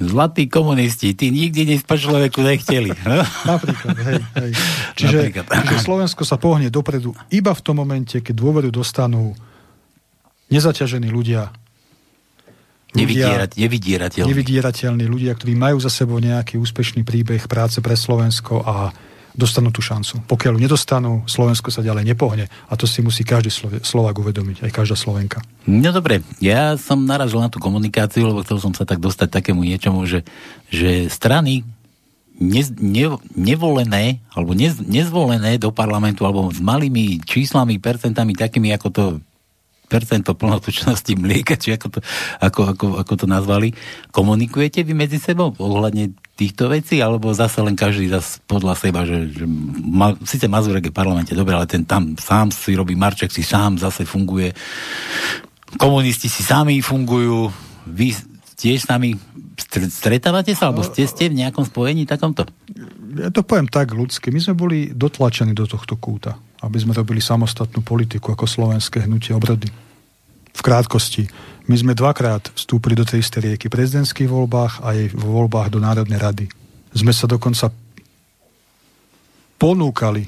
Zlatí komunisti, tí nikdy nic po človeku nechceli. Napríklad, hej, hej. Čiže, Napríklad. čiže Slovensko sa pohne dopredu iba v tom momente, keď dôveru dostanú nezaťažení ľudia, Nevydierať, nevydierateľní. Nevydierateľní ľudia, ktorí majú za sebou nejaký úspešný príbeh práce pre Slovensko a dostanú tú šancu. Pokiaľ ju nedostanú, Slovensko sa ďalej nepohne. A to si musí každý Slovák uvedomiť, aj každá Slovenka. No dobre, ja som narazil na tú komunikáciu, lebo chcel som sa tak dostať takému niečomu, že, že strany ne, ne, nevolené alebo nez, nezvolené do parlamentu alebo s malými číslami, percentami takými, ako to percento plnotučnosti mlieka, či ako to, ako, ako, ako to nazvali, komunikujete vy medzi sebou ohľadne týchto vecí, alebo zase len každý zase podľa seba, že, že ma, síce Mazurek je v parlamente, dobre, ale ten tam sám si robí, Marček si sám zase funguje, komunisti si sami fungujú, vy tiež s nami stretávate sa, alebo ste, ste v nejakom spojení takomto? Ja to poviem tak ľudsky. My sme boli dotlačení do tohto kúta, aby sme robili samostatnú politiku ako slovenské hnutie obrody. V krátkosti. My sme dvakrát vstúpili do tej istej rieky. V prezidentských voľbách a aj vo voľbách do Národnej rady. Sme sa dokonca ponúkali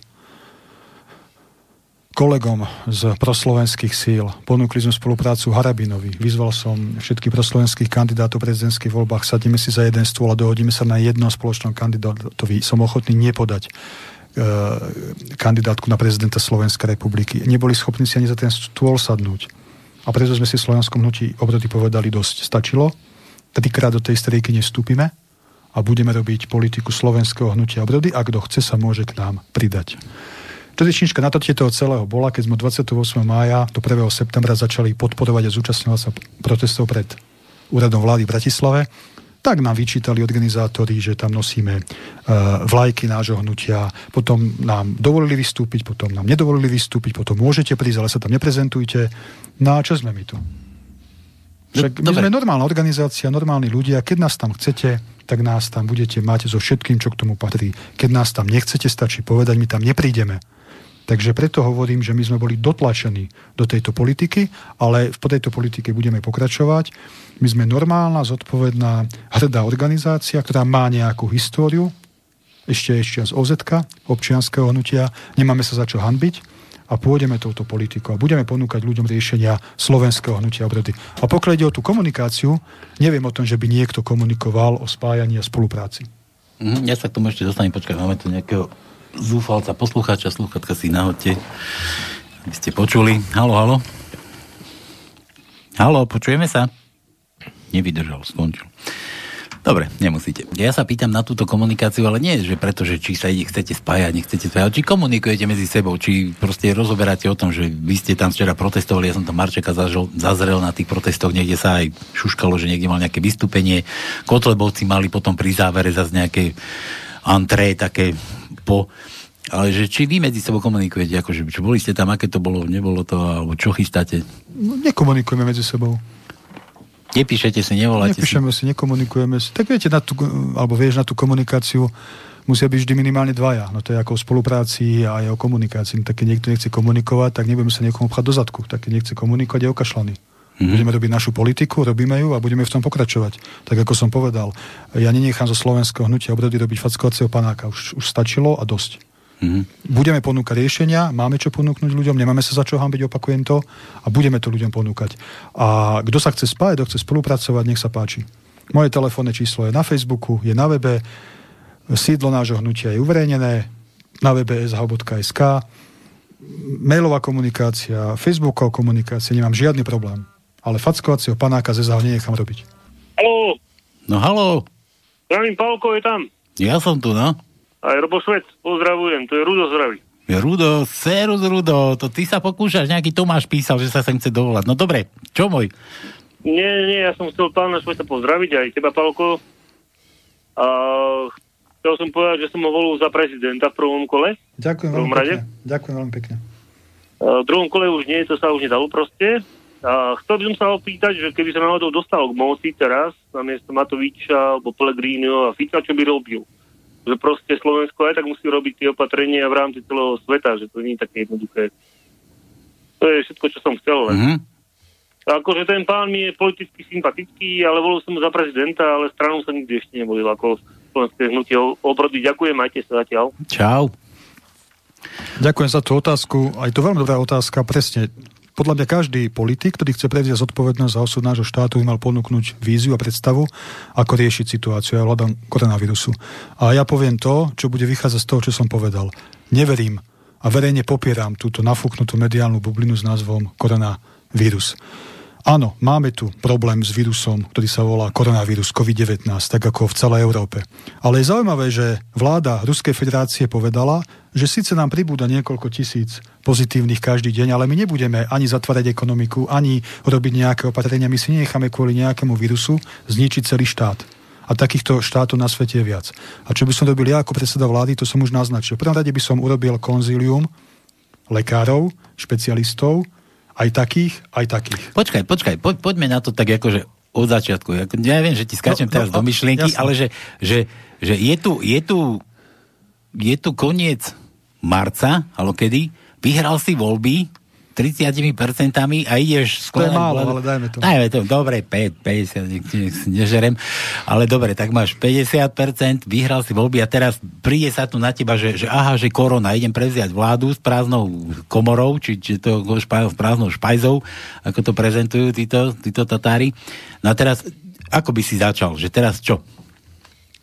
kolegom z proslovenských síl. Ponúkli sme spoluprácu Harabinovi. Vyzval som všetkých proslovenských kandidátov v prezidentských voľbách. Sadíme si za jeden stôl a dohodíme sa na jednom spoločnom kandidátovi. Som ochotný nepodať e, kandidátku na prezidenta Slovenskej republiky. Neboli schopní si ani za ten stôl sadnúť. A preto sme si v slovenskom hnutí obrody povedali dosť. Stačilo. Trikrát do tej strejky nestúpime a budeme robiť politiku slovenského hnutia obrody a kto chce, sa môže k nám pridať. Tradičnička na to toho celého bola, keď sme 28. mája do 1. septembra začali podporovať a zúčastňovať sa protestov pred úradom vlády v Bratislave tak nám vyčítali organizátori, že tam nosíme uh, vlajky nášho hnutia, potom nám dovolili vystúpiť, potom nám nedovolili vystúpiť, potom môžete prísť, ale sa tam neprezentujte. No a čo sme my tu? Však my Dobre. sme normálna organizácia, normálni ľudia. Keď nás tam chcete, tak nás tam budete mať so všetkým, čo k tomu patrí. Keď nás tam nechcete, stačí povedať, my tam neprídeme. Takže preto hovorím, že my sme boli dotlačení do tejto politiky, ale v tejto politike budeme pokračovať. My sme normálna, zodpovedná, hrdá organizácia, ktorá má nejakú históriu, ešte ešte z OZ, občianského hnutia, nemáme sa za čo hanbiť a pôjdeme touto politikou a budeme ponúkať ľuďom riešenia slovenského hnutia obrody. A pokiaľ ide o tú komunikáciu, neviem o tom, že by niekto komunikoval o spájaní a spolupráci. Mm, ja sa k tomu ešte dostanem, počkaj, máme tu nejakého zúfalca, poslucháča, sluchatka si nahodte. Vy ste počuli. Halo, halo. Halo, počujeme sa? Nevydržal, skončil. Dobre, nemusíte. Ja sa pýtam na túto komunikáciu, ale nie, že preto, či sa ich chcete spájať, nechcete spájať, či komunikujete medzi sebou, či proste rozoberáte o tom, že vy ste tam včera protestovali, ja som tam Marčeka zažil, zazrel na tých protestoch, niekde sa aj šuškalo, že niekde mal nejaké vystúpenie, Kotlebovci mali potom pri závere zase nejaké antré, také po ale že či vy medzi sebou komunikujete, akože, čo boli ste tam, aké to bolo, nebolo to, alebo čo chystáte? No, nekomunikujeme medzi sebou. Nepíšete si, nevoláte Nepíšeme si. si, nekomunikujeme si. Tak viete, na tú, alebo vieš, na tú komunikáciu musia byť vždy minimálne dvaja. No to je ako o spolupráci a aj o komunikácii. No, tak keď niekto nechce komunikovať, tak nebudeme sa niekomu pchať do zadku. Tak keď nechce komunikovať, je okašľaný. Mm-hmm. Budeme robiť našu politiku, robíme ju a budeme v tom pokračovať. Tak ako som povedal, ja nenechám zo slovenského hnutia obrody robiť fackovacieho panáka. Už, už stačilo a dosť. Mm-hmm. Budeme ponúkať riešenia, máme čo ponúknuť ľuďom, nemáme sa za čo hambiť, opakujem to, a budeme to ľuďom ponúkať. A kto sa chce spájať, kto chce spolupracovať, nech sa páči. Moje telefónne číslo je na Facebooku, je na webe, sídlo nášho hnutia je uverejnené, na webe sh.sk, mailová komunikácia, facebooková komunikácia, nemám žiadny problém. Ale fackovacieho panáka ze záho nenechám robiť. Haló. No haló. Zdravím, Pálko je tam. Ja som tu, no. Aj Robo Svet, pozdravujem, to je Rudo zdraví. Rudo, serus Rudo, to ty sa pokúšaš, nejaký Tomáš písal, že sa sem chce dovolať. No dobre, čo môj? Nie, nie, ja som chcel pána Sveta pozdraviť, aj teba, Pálko. A chcel som povedať, že som ho volil za prezidenta v prvom kole. Ďakujem veľmi pekne. Ďakujem veľmi pekne. A v druhom kole už nie, to sa už nedalo proste. A chcel by som sa opýtať, že keby sa náhodou dostal k moci teraz, namiesto Matoviča alebo Pellegrino a Fica, čo by robil? že proste Slovensko aj tak musí robiť tie opatrenia v rámci celého sveta, že to nie je také jednoduché. To je všetko, čo som chcel. Len. Mm-hmm. Akože ten pán mi je politicky sympatický, ale volil som mu za prezidenta, ale stranou sa nikdy ešte nevolil ako slovenské hnutie obrody. Ďakujem, majte sa zatiaľ. Čau. Ďakujem za tú otázku. Aj to veľmi dobrá otázka. Presne, podľa mňa každý politik, ktorý chce prevziať zodpovednosť za osud nášho štátu, by mal ponúknuť víziu a predstavu, ako riešiť situáciu aj hľadom koronavírusu. A ja poviem to, čo bude vychádzať z toho, čo som povedal. Neverím a verejne popieram túto nafúknutú mediálnu bublinu s názvom koronavírus. Áno, máme tu problém s vírusom, ktorý sa volá koronavírus COVID-19, tak ako v celej Európe. Ale je zaujímavé, že vláda Ruskej federácie povedala, že síce nám pribúda niekoľko tisíc pozitívnych každý deň, ale my nebudeme ani zatvárať ekonomiku, ani robiť nejaké opatrenia. My si nenecháme kvôli nejakému vírusu zničiť celý štát. A takýchto štátov na svete je viac. A čo by som robil ja ako predseda vlády, to som už naznačil. V prvom rade by som urobil konzílium lekárov, špecialistov, aj takých, aj takých. Počkaj, počkaj, po, poďme na to tak akože od začiatku. Ja viem, že ti skáčem no, teraz no, do myšlienky, jasne. ale že, že, že je, tu, je, tu, je tu koniec marca, alebo kedy, vyhral si voľby, 30% a ideš skladať... To je málo, ale dajme to. Dajme to, dobre, 5, 50, nežerem, ale dobre, tak máš 50%, vyhral si voľby a teraz príde sa tu na teba, že, že aha, že korona, idem prevziať vládu s prázdnou komorou, či, či to špaj, s prázdnou špajzou, ako to prezentujú títo, títo Tatári. No a teraz, ako by si začal, že teraz čo?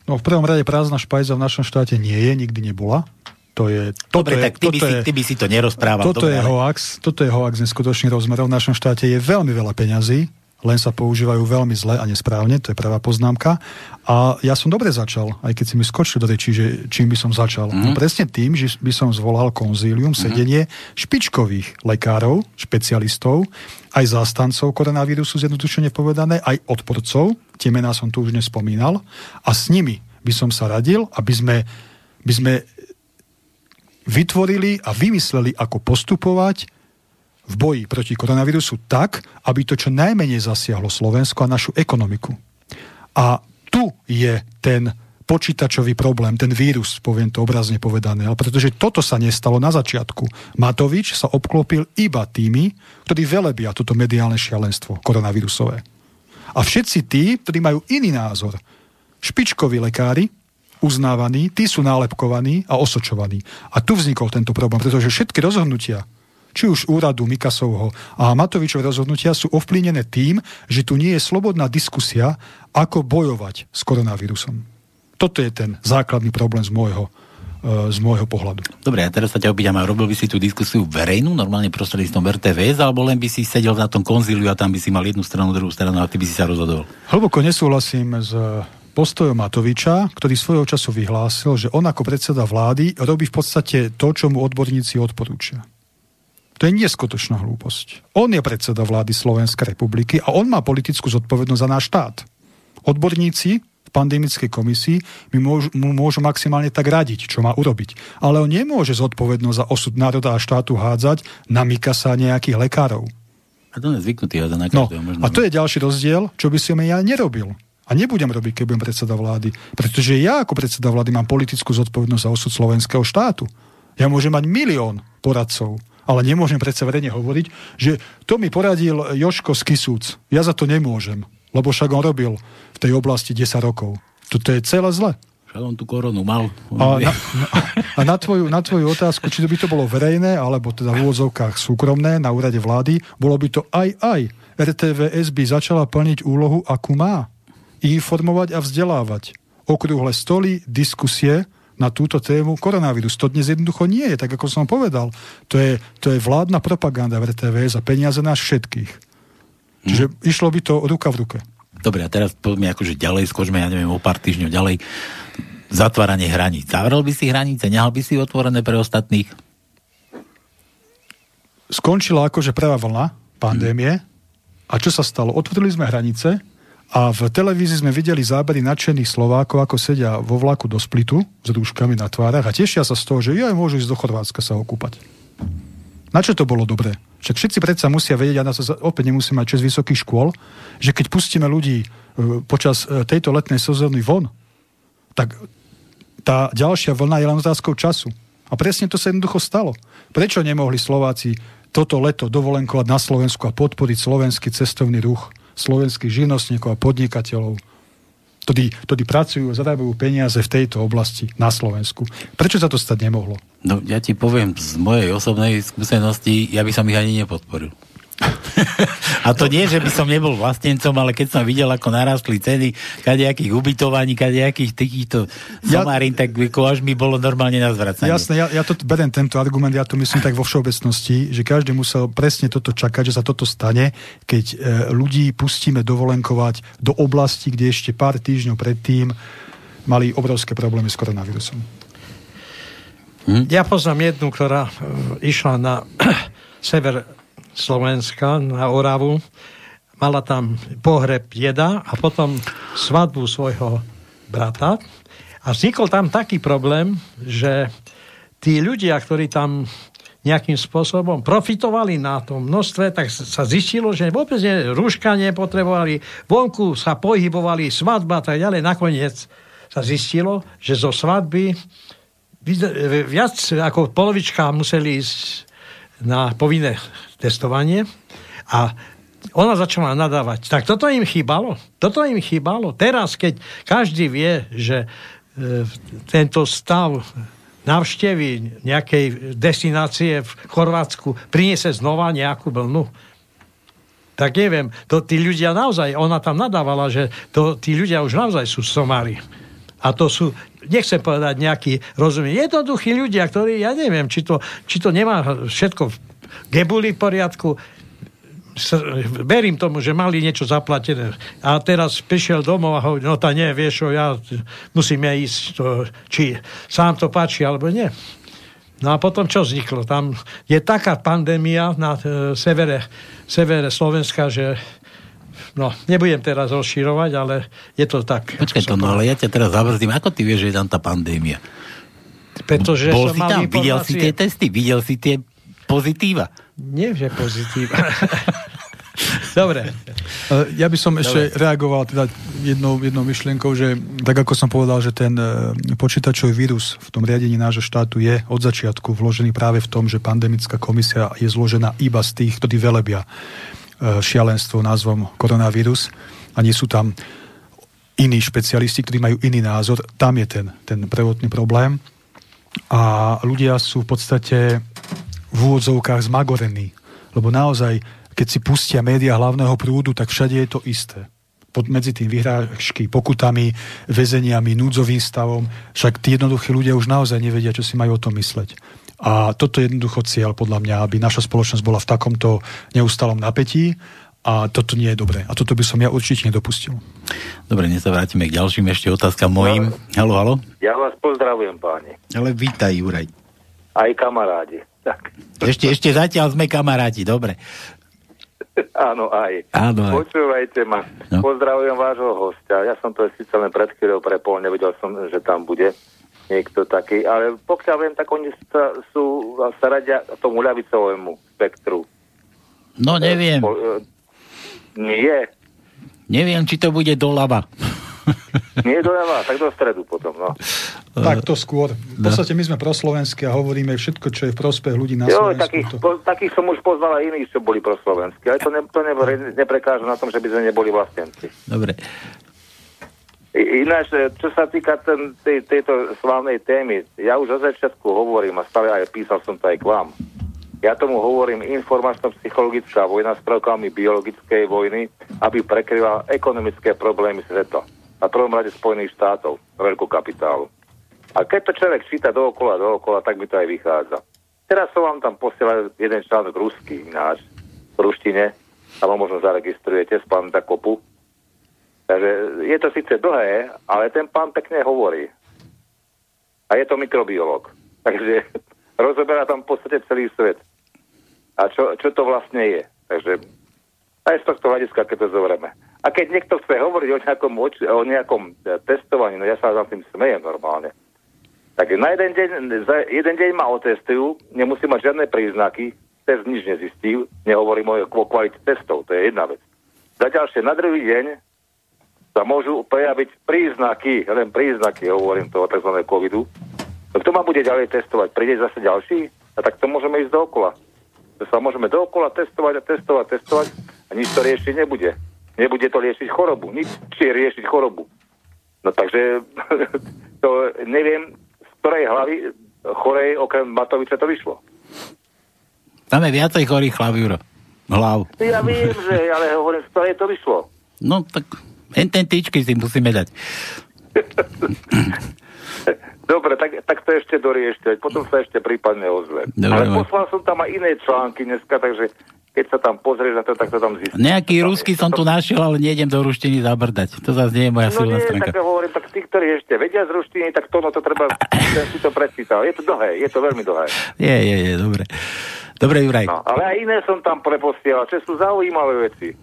No v prvom rade prázdna špajza v našom štáte nie je, nikdy nebola. To je, toto Dobre, je, tak ty, by si, ty by si to nerozprával. Toto Dobre, je ale... hoax, toto je hoax neskutočný rozmerov. V našom štáte je veľmi veľa peňazí, len sa používajú veľmi zle a nesprávne, to je prvá poznámka. A ja som dobre začal, aj keď si mi skočil do reči, že čím by som začal. Mm-hmm. No presne tým, že by som zvolal konzílium, mm-hmm. sedenie špičkových lekárov, špecialistov, aj zástancov koronavírusu, zjednodušene povedané, aj odporcov, tie mená som tu už nespomínal, a s nimi by som sa radil, aby sme, by sme vytvorili a vymysleli, ako postupovať v boji proti koronavírusu tak, aby to čo najmenej zasiahlo Slovensko a našu ekonomiku. A tu je ten počítačový problém, ten vírus, poviem to obrazne povedané. Ale pretože toto sa nestalo na začiatku. Matovič sa obklopil iba tými, ktorí velebia toto mediálne šialenstvo koronavírusové. A všetci tí, ktorí majú iný názor, špičkoví lekári, uznávaní, tí sú nálepkovaní a osočovaní. A tu vznikol tento problém, pretože všetky rozhodnutia či už úradu Mikasovho a Matovičové rozhodnutia sú ovplyvnené tým, že tu nie je slobodná diskusia, ako bojovať s koronavírusom. Toto je ten základný problém z môjho, e, z môjho pohľadu. Dobre, a teraz sa ťa opýtam, a robil by si tú diskusiu verejnú, normálne prostredníctvom RTVS, alebo len by si sedel na tom konzíliu a tam by si mal jednu stranu, druhú stranu a ty by si sa rozhodol? Hlboko nesúhlasím s postojom Matoviča, ktorý svojho času vyhlásil, že on ako predseda vlády robí v podstate to, čo mu odborníci odporúčia. To je neskutočná hlúposť. On je predseda vlády Slovenskej republiky a on má politickú zodpovednosť za náš štát. Odborníci pandemickej komisii mi môžu, mu môžu maximálne tak radiť, čo má urobiť. Ale on nemôže zodpovednosť za osud národa a štátu hádzať na Mikasa nejakých lekárov. A to je zvyknutý na no, A to je ďalší rozdiel, čo by som ja nerobil. A nebudem robiť, keď budem predseda vlády. Pretože ja ako predseda vlády mám politickú zodpovednosť za osud slovenského štátu. Ja môžem mať milión poradcov, ale nemôžem predsa verejne hovoriť, že to mi poradil Joško z Kisúc. Ja za to nemôžem, lebo však on robil tej oblasti 10 rokov. Toto je celé zle. Však on tú koronu mal. A na, a na, tvoju, na tvoju otázku, či to by to bolo verejné, alebo teda v úvodzovkách súkromné na úrade vlády, bolo by to aj aj. RTVS by začala plniť úlohu, akú má. Informovať a vzdelávať. Okrúhle stoly, diskusie na túto tému koronavírus. To dnes jednoducho nie je, tak ako som povedal. To je, to je vládna propaganda v RTVS a peniaze nás všetkých. Čiže hm. išlo by to ruka v ruke. Dobre, a teraz poďme akože ďalej, skočme, ja neviem, o pár týždňov ďalej. Zatváranie hraníc. Zavrel by si hranice? Nehal by si otvorené pre ostatných? Skončila akože prvá vlna pandémie. Hmm. A čo sa stalo? Otvorili sme hranice a v televízii sme videli zábery nadšených Slovákov, ako sedia vo vlaku do Splitu s rúškami na tvárach a tešia sa z toho, že aj môžu ísť do Chorvátska sa okúpať. Na čo to bolo dobré? Však všetci predsa musia vedieť, a na to opäť nemusíme mať čas vysokých škôl, že keď pustíme ľudí e, počas e, tejto letnej sezóny von, tak tá ďalšia vlna je len otázkou času. A presne to sa jednoducho stalo. Prečo nemohli Slováci toto leto dovolenkovať na Slovensku a podporiť slovenský cestovný ruch, slovenských živnostníkov a podnikateľov, ktorí, ktorí pracujú a zarábajú peniaze v tejto oblasti na Slovensku. Prečo sa to stať nemohlo? No ja ti poviem z mojej osobnej skúsenosti, ja by som ich ani nepodporil. A to nie, že by som nebol vlastencom, ale keď som videl, ako narastli ceny kadejakých ubytovaní, kadejakých takýchto somárin, ja, tak až mi bolo normálne na zvracanie. Jasné, ja, ja to berem tento argument, ja to myslím tak vo všeobecnosti, že každý musel presne toto čakať, že sa toto stane, keď e, ľudí pustíme dovolenkovať do oblasti, kde ešte pár týždňov predtým mali obrovské problémy s koronavírusom. Hm? Ja poznám jednu, ktorá e, išla na sever Slovenska, na Oravu. Mala tam pohreb jeda a potom svadbu svojho brata. A vznikol tam taký problém, že tí ľudia, ktorí tam nejakým spôsobom profitovali na tom množstve, tak sa zistilo, že vôbec ne, rúška nepotrebovali, vonku sa pohybovali, svadba a tak ďalej. Nakoniec sa zistilo, že zo svadby viac ako polovička museli ísť na povinné testovanie a ona začala nadávať. Tak toto im chýbalo. Toto im chýbalo. Teraz, keď každý vie, že e, tento stav návštevy nejakej destinácie v Chorvátsku priniesie znova nejakú vlnu, tak neviem, to tí ľudia naozaj, ona tam nadávala, že to, tí ľudia už naozaj sú somári. A to sú, nechcem povedať nejaký rozumie, jednoduchí ľudia, ktorí, ja neviem, či to, či to nemá všetko v gebuli v poriadku, verím tomu, že mali niečo zaplatené. A teraz prišiel domov a hovorí, no tá nie, vieš, ja musím ja ísť, to, či sám to páči, alebo nie. No a potom čo vzniklo? Tam je taká pandémia na e, severe, severe Slovenska, že No, nebudem teraz rozširovať, ale je to tak. Počkaj to, no ale ja ťa teraz zabrzdím. Ako ty vieš, že je tam tá pandémia? Pretože Bol som si tam, informácie... videl si tie testy, videl si tie pozitíva. Nie, že pozitíva. Dobre. Ja by som Dobre. ešte reagoval teda jednou, jednou myšlienkou, že tak ako som povedal, že ten e, počítačový vírus v tom riadení nášho štátu je od začiatku vložený práve v tom, že pandemická komisia je zložená iba z tých, ktorí velebia E, šialenstvo názvom koronavírus a nie sú tam iní špecialisti, ktorí majú iný názor. Tam je ten, ten prvotný problém. A ľudia sú v podstate v úvodzovkách zmagorení. Lebo naozaj, keď si pustia média hlavného prúdu, tak všade je to isté. Pod, medzi tým vyhrážky, pokutami, väzeniami, núdzovým stavom. Však tí jednoduchí ľudia už naozaj nevedia, čo si majú o tom mysleť. A toto je jednoducho cieľ podľa mňa, aby naša spoločnosť bola v takomto neustalom napätí a toto nie je dobré. A toto by som ja určite nedopustil. Dobre, dnes sa vrátime k ďalším ešte otázkam mojim. Halo, halo. Ja vás pozdravujem, páni. Ale vítaj, Juraj. Aj kamarádi. Tak. Ešte, ešte zatiaľ sme kamaráti, dobre. Áno, aj. Áno, aj. Počúvajte ma. No. Pozdravujem vášho hostia. Ja som to síce len pred chvíľou prepol, nevedel som, že tam bude niekto taký, ale pokiaľ viem, tak oni sa, sú, sa radia tomu ľavicovému spektru. No neviem, Po- e, Nie, neviem, či to bude doľava. nie doľava, tak do stredu potom, no. Tak to skôr. V podstate my sme proslovenskí a hovoríme všetko, čo je v prospech ľudí na Jo, Slovensku. takých, To... po, takých som už poznal aj iných, čo boli proslovenskí. Ale to, ne, to ne, neprekáža na tom, že by sme neboli vlastenci. Dobre. Ináč, e, čo sa týka ten, tej, tejto slávnej témy, ja už od začiatku hovorím a stále aj písal som to aj k vám. Ja tomu hovorím informačno-psychologická vojna s prvkami biologickej vojny, aby prekryla ekonomické problémy sveta. Na prvom rade Spojených štátov, veľkú kapitálu. A keď to človek číta dookola, dookola, tak mi to aj vychádza. Teraz som vám tam posielal jeden článok ruský ináč, v ruštine, alebo možno zaregistrujete z pamäta kopu. Takže je to síce dlhé, ale ten pán pekne hovorí. A je to mikrobiolog. Takže rozoberá tam v podstate celý svet. A čo, čo to vlastne je. Takže aj z tohto hľadiska, keď to zoberieme. A keď niekto chce hovoriť o nejakom, o nejakom e, testovaní, no ja sa za tým smejem normálne. Tak na jeden deň, za jeden deň ma otestujú, nemusí mať žiadne príznaky, test nič nezistí, nehovorím o kvalite testov, to je jedna vec. Za ďalšie, na druhý deň sa môžu prejaviť príznaky, len príznaky, hovorím toho tzv. covidu. No kto ma bude ďalej testovať? Príde zase ďalší? A tak to môžeme ísť dookola. To sa môžeme dookola testovať a testovať, testovať a nič to riešiť nebude. Nebude to riešiť chorobu. Nič či riešiť chorobu. No takže to neviem, z ktorej hlavy chorej okrem Matoviča to vyšlo. Tam je viacej chorých hlav, Juro. Hlav. Ja viem, že, ale hovorím, z ktorej to vyšlo. No tak len ten tyčky si musíme dať. Dobre, tak, tak to ešte doriešte, potom sa ešte prípadne ozve. Dobre, Ale poslal som tam aj iné články dneska, takže keď sa tam pozrieš na to, tak to tam zistíš. Nejaký rusky som tu našiel, ale nejdem do ruštiny zabrdať. To zase nie je moja No silná nie, stránka. tak hovorím, tak tí, ktorí ešte vedia z ruštiny, tak to, no to treba, ten si to prečítal. Je to dlhé, je to veľmi dlhé. Je, je, je, dobre. Dobre, Juraj. No, ale aj iné som tam preposielal, čo sú zaujímavé veci.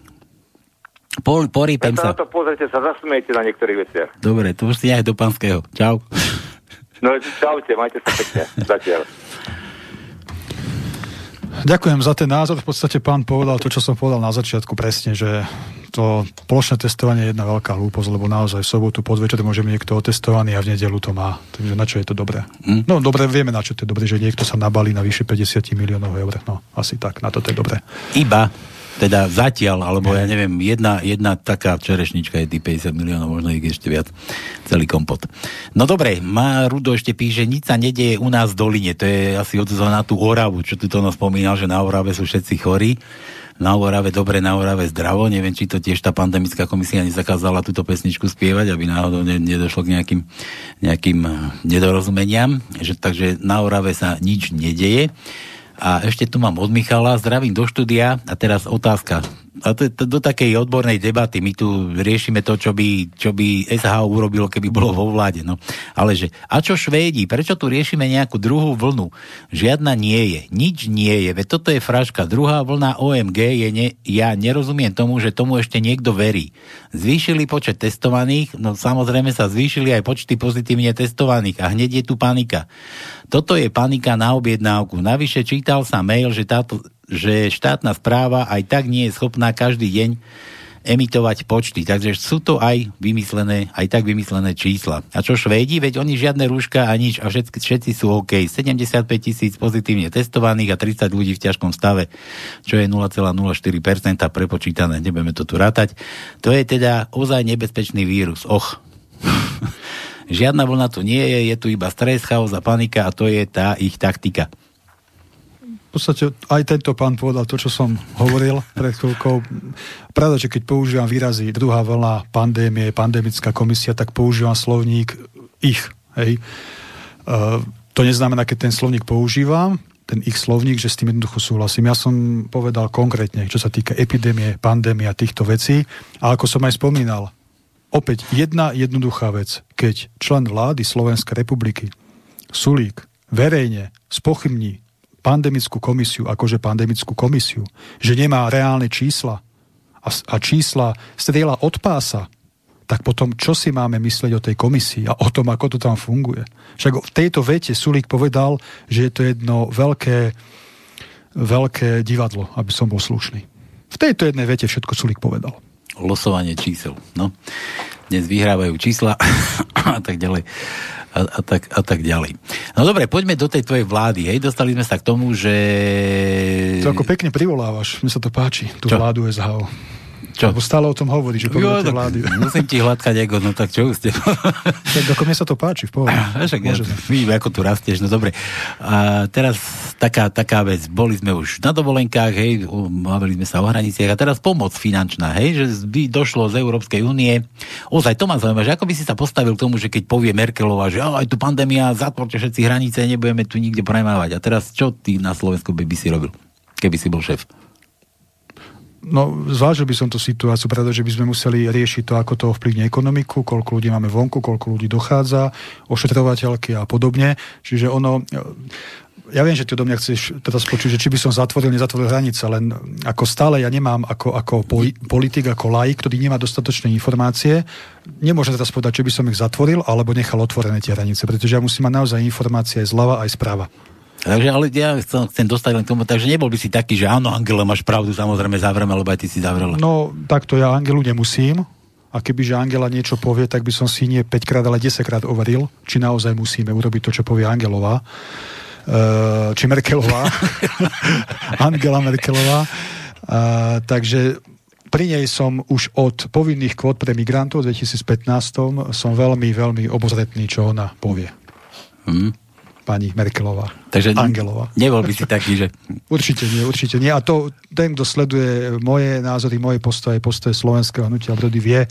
Pol, porýpem sa na to pozrite, sa zasmiete na niektorých veciach. Dobre, to už si nech do pánskeho. Čau. No čaute, majte sa pekne. Zatiaľ. Ďakujem za ten názor. V podstate pán povedal to, čo som povedal na začiatku presne, že to plošné testovanie je jedna veľká hlúposť, lebo naozaj v sobotu podvečer môže byť niekto otestovaný a v nedelu to má. Takže na čo je to dobré? Hm? No dobre, vieme na čo to je dobré, že niekto sa nabalí na vyše 50 miliónov eur. No asi tak, na to to je dobré. Iba, teda zatiaľ, alebo ja neviem, jedna, jedna taká čerešnička je tých 50 miliónov, možno ich ešte viac, celý kompot. No dobre, má Rudo ešte píše, nič sa nedieje u nás v Doline, to je asi odzva na tú Oravu, čo tu to spomínal, že na Orave sú všetci chorí. Na Orave dobre, na Orave zdravo. Neviem, či to tiež tá pandemická komisia nezakázala túto pesničku spievať, aby náhodou ne, nedošlo k nejakým, nejakým nedorozumeniam. Že, takže na Orave sa nič nedeje. A ešte tu mám od Michala, zdravím do štúdia a teraz otázka. A to, to, do takej odbornej debaty, my tu riešime to, čo by, čo by SH urobilo, keby bolo vo vláde. No. Ale že, a čo Švédi, prečo tu riešime nejakú druhú vlnu? Žiadna nie je, nič nie je, veď toto je fraška. Druhá vlna OMG je, ne, ja nerozumiem tomu, že tomu ešte niekto verí. Zvýšili počet testovaných, no samozrejme sa zvýšili aj počty pozitívne testovaných a hneď je tu panika. Toto je panika na objednávku. Navyše čítal sa mail, že, táto, že štátna správa aj tak nie je schopná každý deň emitovať počty. Takže sú to aj vymyslené, aj tak vymyslené čísla. A čo Švédi? Veď oni žiadne rúška a nič a všetci, všetci sú OK. 75 tisíc pozitívne testovaných a 30 ľudí v ťažkom stave, čo je 0,04% prepočítané. Nebudeme to tu rátať. To je teda ozaj nebezpečný vírus. Och. Žiadna vlna tu nie je, je tu iba stres, chaos a panika a to je tá ich taktika. v podstate aj tento pán povedal to, čo som hovoril pred chvíľkou. Pravda, že keď používam výrazy druhá vlna pandémie, pandemická komisia, tak používam slovník ich. Hej. Uh, to neznamená, keď ten slovník používam, ten ich slovník, že s tým jednoducho súhlasím. Ja som povedal konkrétne, čo sa týka epidémie, pandémie a týchto vecí. A ako som aj spomínal, opäť jedna jednoduchá vec. Keď člen vlády Slovenskej republiky, Sulík, verejne spochybní pandemickú komisiu, akože pandemickú komisiu, že nemá reálne čísla a, a čísla strieľa od pása, tak potom čo si máme myslieť o tej komisii a o tom, ako to tam funguje? Však v tejto vete Sulík povedal, že je to jedno veľké, veľké divadlo, aby som bol slušný. V tejto jednej vete všetko Sulík povedal. Losovanie čísel. No. Dnes vyhrávajú čísla a tak ďalej. A, a, tak, a tak ďalej. No dobre, poďme do tej tvojej vlády. Hej, dostali sme sa k tomu, že... To ako pekne privolávaš, mne sa to páči, tú Čo? vládu SHO. Čo? Lebo stále o tom hovorí, že jo, tak vlády. Musím ti hladkať ego, no tak čo ste? tak ako mne sa to páči, v pohode. Však ja, vidím, ako tu rastieš, no dobre. A teraz taká, taká vec, boli sme už na dovolenkách, hej, mávali sme sa o hraniciach a teraz pomoc finančná, hej, že by došlo z Európskej únie. Ozaj, to ma zaujíma, že ako by si sa postavil k tomu, že keď povie Merkelová, že aj tu pandémia, zatvorte všetci hranice, nebudeme tu nikde premávať. A teraz čo ty na Slovensku by, by si robil, keby si bol šéf? No, zvážil by som tú situáciu, pretože by sme museli riešiť to, ako to ovplyvní ekonomiku, koľko ľudí máme vonku, koľko ľudí dochádza, ošetrovateľky a podobne. Čiže ono, ja viem, že ty do mňa chceš teraz počuť, že či by som zatvoril, nezatvoril hranice, len ako stále ja nemám ako, ako politik, ako laik, ktorý nemá dostatočné informácie, nemôžem teraz povedať, či by som ich zatvoril, alebo nechal otvorené tie hranice, pretože ja musím mať naozaj informácie aj zľava, aj sprava. Takže ale ja chcem, chcem dostať len k tomu, takže nebol by si taký, že áno, Angela, máš pravdu, samozrejme zavreme, lebo aj ty si zavrela. No, takto ja Angelu nemusím. A kebyže Angela niečo povie, tak by som si nie 5 krát, ale 10 krát overil, či naozaj musíme urobiť to, čo povie Angelová. Uh, či Merkelová. Angela Merkelová. Uh, takže pri nej som už od povinných kvót pre migrantov v 2015 som veľmi, veľmi obozretný, čo ona povie. Hmm pani Merkelová. Takže Angelová. nebol by si taký, že... určite nie, určite nie. A to ten, kto sleduje moje názory, moje postoje, postoje slovenského hnutia Brody vie,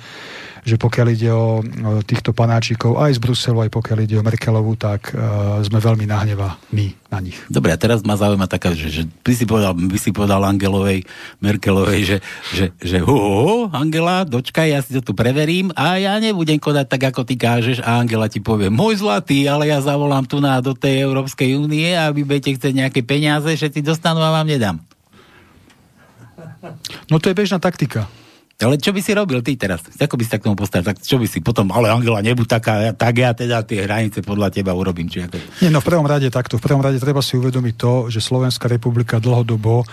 že pokiaľ ide o, týchto panáčikov aj z Bruselu, aj pokiaľ ide o Merkelovu, tak uh, sme veľmi my na nich. Dobre, a teraz ma zaujíma taká, že, že by, si povedal, by si povedal Angelovej, Merkelovej, že, že, že hu, hu, Angela, dočkaj, ja si to tu preverím a ja nebudem kodať tak, ako ty kážeš a Angela ti povie, môj zlatý, ale ja zavolám tu na do tej Európskej únie a vy budete chcieť nejaké peniaze, všetci dostanú a vám nedám. No to je bežná taktika. Ale čo by si robil ty teraz? Ako by si tak tomu postavil? Tak čo by si potom, ale Angela, nebuď taká, tak ja teda tie hranice podľa teba urobím. Či ako... Nie, no v prvom rade takto. V prvom rade treba si uvedomiť to, že Slovenská republika dlhodobo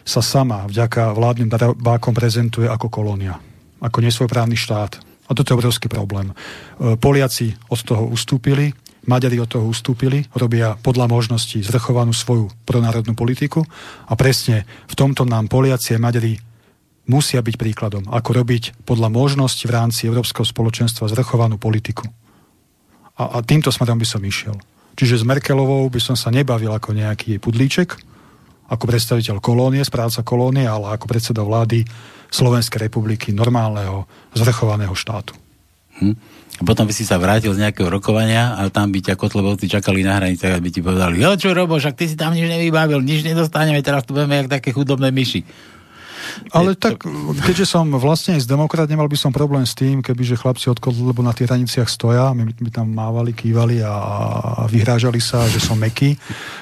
sa sama vďaka vládnym darebákom prezentuje ako kolónia. Ako nesvojprávny štát. A toto je obrovský problém. E, Poliaci od toho ustúpili, Maďari od toho ustúpili, robia podľa možností zvrchovanú svoju pronárodnú politiku a presne v tomto nám Poliaci a Maďari musia byť príkladom, ako robiť podľa možnosti v rámci Európskeho spoločenstva zrchovanú politiku. A, a týmto smerom by som išiel. Čiže s Merkelovou by som sa nebavil ako nejaký pudlíček, ako predstaviteľ kolónie, správca kolónie, ale ako predseda vlády Slovenskej republiky, normálneho, zvrchovaného štátu. Hm. Potom by si sa vrátil z nejakého rokovania a tam by ťa kotlebovci čakali na hranice a by ti povedali, jo čo Robo, však ty si tam nič nevybavil, nič nedostaneme, teraz tu budeme jak také chudobné myši. Ale tak, keďže som vlastne aj z demokrat, nemal by som problém s tým, kebyže chlapci od lebo na tých hraniciach stoja, my by tam mávali, kývali a, a vyhrážali sa, že som meký.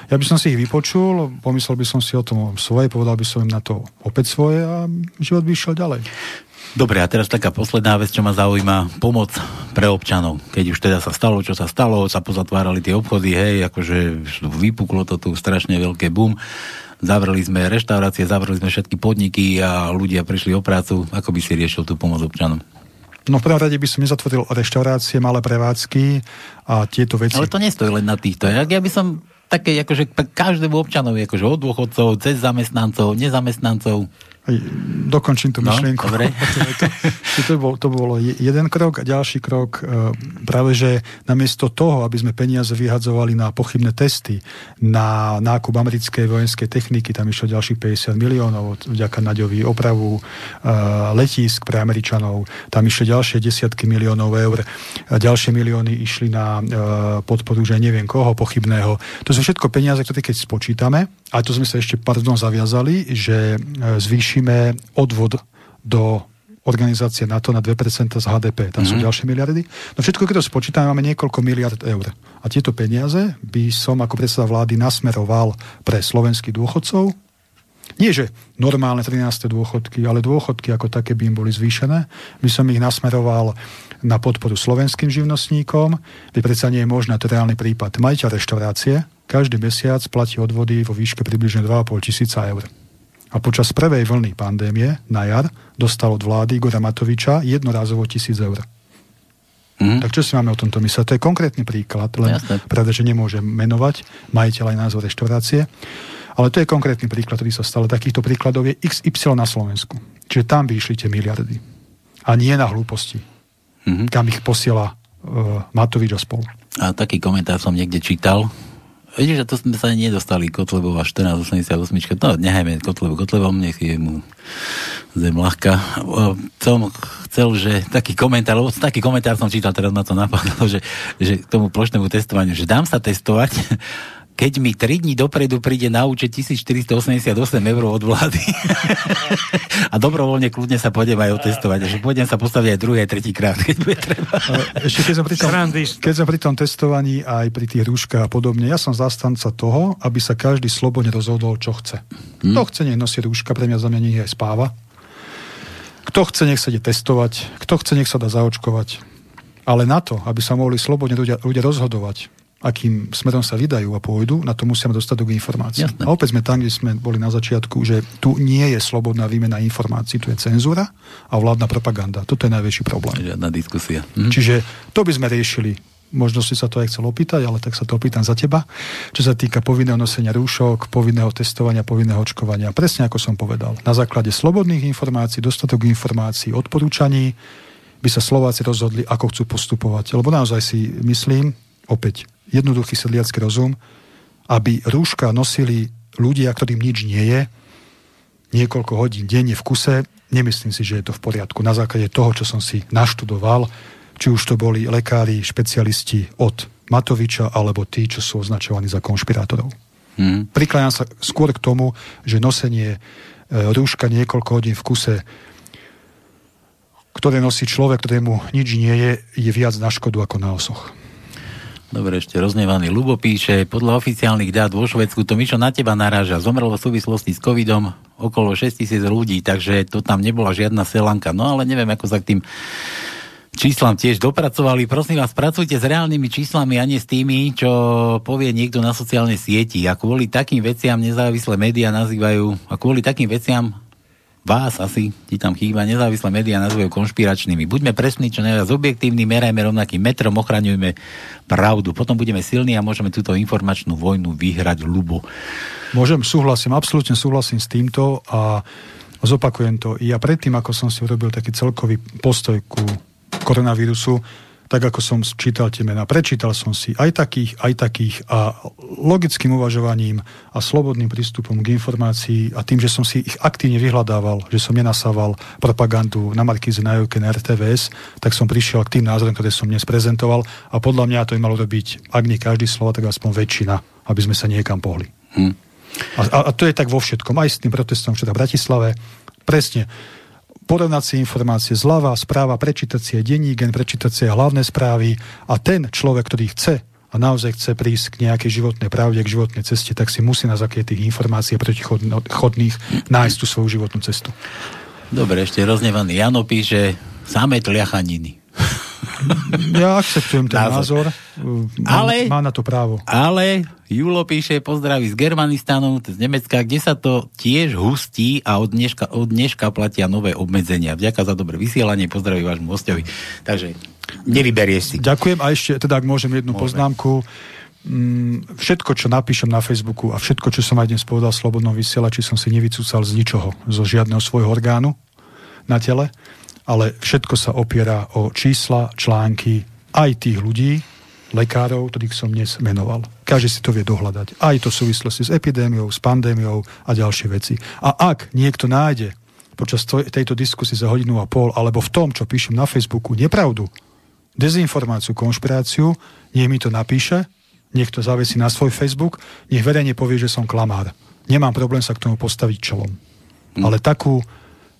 Ja by som si ich vypočul, pomyslel by som si o tom svoje, povedal by som im na to opäť svoje a život by išiel ďalej. Dobre, a teraz taká posledná vec, čo ma zaujíma, pomoc pre občanov. Keď už teda sa stalo, čo sa stalo, sa pozatvárali tie obchody, hej, akože vypuklo to tu strašne veľké boom zavreli sme reštaurácie, zavreli sme všetky podniky a ľudia prišli o prácu. Ako by si riešil tú pomoc občanom? No v prvom rade by som nezatvoril reštaurácie, malé prevádzky a tieto veci. Ale to nestojí len na týchto. Ja, ja by som také, akože každému občanovi, akože od dôchodcov, cez zamestnancov, nezamestnancov. Dokončím tú No, myšlienku. dobre. to, bol, to bolo je- jeden krok a ďalší krok e, práve, že namiesto toho, aby sme peniaze vyhadzovali na pochybné testy, na nákup americkej vojenskej techniky, tam išlo ďalších 50 miliónov vďaka Naďovi opravu e, letísk pre Američanov, tam išli ďalšie desiatky miliónov eur, a ďalšie milióny išli na e, podporu, že neviem koho, pochybného. To sú všetko peniaze, ktoré keď spočítame, a to sme sa ešte pardon zaviazali, že e, zvýšime odvod do organizácie NATO na 2% z HDP. Tam mm-hmm. sú ďalšie miliardy. No všetko, keď to spočítame, máme niekoľko miliard eur. A tieto peniaze by som ako predseda vlády nasmeroval pre slovenských dôchodcov. Nie, že normálne 13. dôchodky, ale dôchodky ako také by im boli zvýšené. By som ich nasmeroval na podporu slovenským živnostníkom. Veď predsa nie je možné, to je reálny prípad. Majiteľ reštaurácie každý mesiac platí odvody vo výške približne 2,5 tisíca eur. A počas prvej vlny pandémie na jar dostal od vlády Igora Matoviča jednorázovo tisíc eur. Hm? Tak čo si máme o tomto mysleť? To je konkrétny príklad, len Jasné. pravda, že nemôžem menovať majiteľ aj názov reštaurácie, ale to je konkrétny príklad, ktorý sa stal. Takýchto príkladov je XY na Slovensku. Čiže tam by išli tie miliardy. A nie na hlúposti, Mhm. kam ich posiela uh, Matovič a spolu. A taký komentár som niekde čítal. Vidíš, že to sme sa nedostali Kotlebova 1488. No, nehajme Kotlebu Kotlevom, nech je mu zem ľahká. Som chcel, že taký komentár, lebo taký komentár som čítal, teraz ma to napadlo, že, že k tomu plošnému testovaniu, že dám sa testovať, keď mi 3 dní dopredu príde na účet 1488 eur od vlády. a dobrovoľne kľudne sa pôjdem aj otestovať. Že pôjdem sa postaviť aj druhý, aj tretí krát, keď bude treba. Ešte keď som, pri tom, keď som pri tom testovaní aj pri tých rúškach a podobne, ja som zastanca toho, aby sa každý slobodne rozhodol, čo chce. Kto chce, nech nosí rúška, pre mňa za mňa nech aj spáva. Kto chce, nech sa ide testovať. Kto chce, nech sa dá zaočkovať. Ale na to, aby sa mohli slobodne ľudia, ľudia rozhodovať, akým smerom sa vydajú a pôjdu, na to musíme dostatok informácií. Jasné. A opäť sme tam, kde sme boli na začiatku, že tu nie je slobodná výmena informácií, tu je cenzúra a vládna propaganda. Toto je najväčší problém. Žiadna diskusia. Hm? Čiže to by sme riešili. Možno si sa to aj chcel opýtať, ale tak sa to opýtam za teba. Čo sa týka povinného nosenia rúšok, povinného testovania, povinného očkovania. Presne ako som povedal. Na základe slobodných informácií, dostatok informácií, odporúčaní by sa Slováci rozhodli, ako chcú postupovať. Lebo naozaj si myslím, opäť, jednoduchý sedliacký rozum, aby rúška nosili ľudia, ktorým nič nie je, niekoľko hodín denne v kuse, nemyslím si, že je to v poriadku. Na základe toho, čo som si naštudoval, či už to boli lekári, špecialisti od Matoviča, alebo tí, čo sú označovaní za konšpirátorov. Hm? Prikláňam sa skôr k tomu, že nosenie e, rúška niekoľko hodín v kuse, ktoré nosí človek, ktorému nič nie je, je viac na škodu ako na osoch. Dobre, ešte roznevaný Lubo píše, podľa oficiálnych dát vo Švedsku to Mišo na teba naráža. Zomrelo v súvislosti s covidom okolo 6 tisíc ľudí, takže to tam nebola žiadna selanka. No ale neviem, ako sa k tým číslam tiež dopracovali. Prosím vás, pracujte s reálnymi číslami a nie s tými, čo povie niekto na sociálnej sieti. A kvôli takým veciam nezávislé médiá nazývajú, a kvôli takým veciam vás asi, ti tam chýba, nezávislé médiá nazývajú konšpiračnými. Buďme presní, čo najviac objektívni, merajme rovnakým metrom, ochraňujme pravdu. Potom budeme silní a môžeme túto informačnú vojnu vyhrať ľubo. Môžem, súhlasím, absolútne súhlasím s týmto a zopakujem to. Ja predtým, ako som si urobil taký celkový postoj ku koronavírusu, tak ako som čítal tie mená, prečítal som si aj takých, aj takých a logickým uvažovaním a slobodným prístupom k informácii a tým, že som si ich aktívne vyhľadával, že som nenasával propagandu na Markíze, na Jojke, na RTVS, tak som prišiel k tým názorom, ktoré som dnes prezentoval a podľa mňa to by malo robiť, ak nie každý slova, tak aspoň väčšina, aby sme sa niekam pohli. Hm. A, a, to je tak vo všetkom, aj s tým protestom včera v Bratislave. Presne, porovnať si informácie zľava, správa, prečítať si aj denník, prečítať si aj hlavné správy a ten človek, ktorý chce a naozaj chce prísť k nejakej životnej pravde, k životnej ceste, tak si musí na základe tých informácií protichodných nájsť tú svoju životnú cestu. Dobre, ešte roznevaný Jano píše, samé tliachaniny. Ja akceptujem ten Názor. názor. Ale- má na to právo. Ale Julo píše pozdraví z Germanistanu, z Nemecka, kde sa to tiež hustí a od dneška, od dneška platia nové obmedzenia. Vďaka za dobré vysielanie, pozdraví vášmu hostovi. Takže nevyberieš si. Ďakujem a ešte, teda ak môžem jednu Môžeme. poznámku. mm, všetko, čo napíšem na Facebooku a všetko, čo som aj dnes povedal v Slobodnom vysielači, som si nevycúcal z ničoho, zo žiadneho svojho orgánu na tele, ale všetko sa opiera o čísla, články aj tých ľudí, lekárov, ktorých som dnes menoval. Každý si to vie dohľadať. Aj to v súvislosti s epidémiou, s pandémiou a ďalšie veci. A ak niekto nájde počas tejto diskusie za hodinu a pol, alebo v tom, čo píšem na Facebooku, nepravdu, dezinformáciu, konšpiráciu, nech mi to napíše, nech to zavesí na svoj Facebook, nech verejne povie, že som klamár. Nemám problém sa k tomu postaviť čelom. Hmm. Ale takú,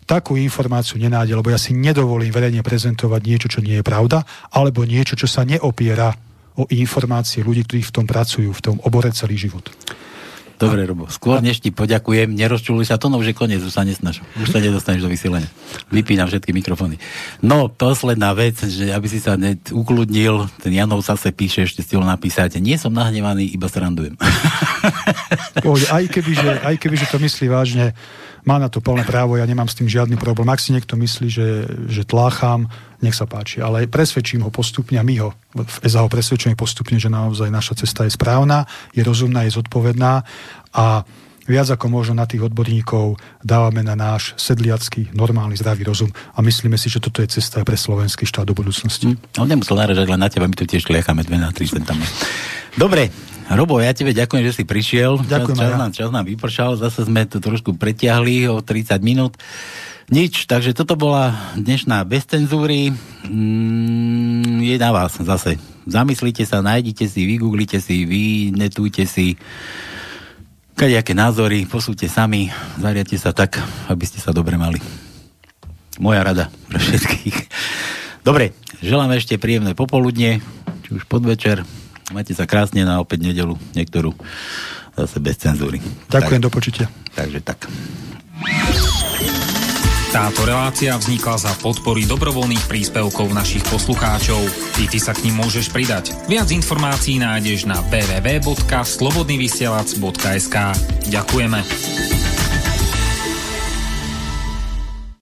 takú informáciu nenájde, lebo ja si nedovolím verejne prezentovať niečo, čo nie je pravda, alebo niečo, čo sa neopiera o informácie ľudí, ktorí v tom pracujú, v tom obore celý život. Dobre, Robo. Skôr než ti poďakujem, nerozčuli sa to, no už je koniec, už sa nesnaž. Už sa nedostaneš do vysielania. Vypínam všetky mikrofóny. No, posledná vec, že aby si sa ne, ukludnil, ten Janov zase píše, ešte stihol napísať, nie som nahnevaný, iba srandujem. aj keby, že, aj keby, že to myslí vážne, má na to plné právo, ja nemám s tým žiadny problém. Ak si niekto myslí, že, že tlácham, nech sa páči. Ale presvedčím ho postupne my ho v ho presvedčíme postupne, že naozaj naša cesta je správna, je rozumná, je zodpovedná a viac ako možno na tých odborníkov dávame na náš sedliacký, normálny, zdravý rozum a myslíme si, že toto je cesta pre slovenský štát do budúcnosti. Hm, on nemusel naražať len na teba, my tu tiež kliacháme dve na tri centami. Dobre, Robo, ja tebe ďakujem, že si prišiel. Ďakujem čas, čas, ja. nám, čas nám vypršal, zase sme to trošku pretiahli o 30 minút. Nič, takže toto bola dnešná bez cenzúry. Mm, je na vás zase. Zamyslite sa, nájdite si, vygooglite si, vynetujte si kadejaké názory, posúďte sami, zariadte sa tak, aby ste sa dobre mali. Moja rada pre všetkých. Dobre, želám ešte príjemné popoludne, či už podvečer, Majte sa krásne na opäť nedelu, niektorú zase bez cenzúry. Ďakujem, tak, do počutia. Takže tak. Táto relácia vznikla za podpory dobrovoľných príspevkov našich poslucháčov. I ty sa k ním môžeš pridať. Viac informácií nájdeš na www.slobodnyvysielac.sk Ďakujeme.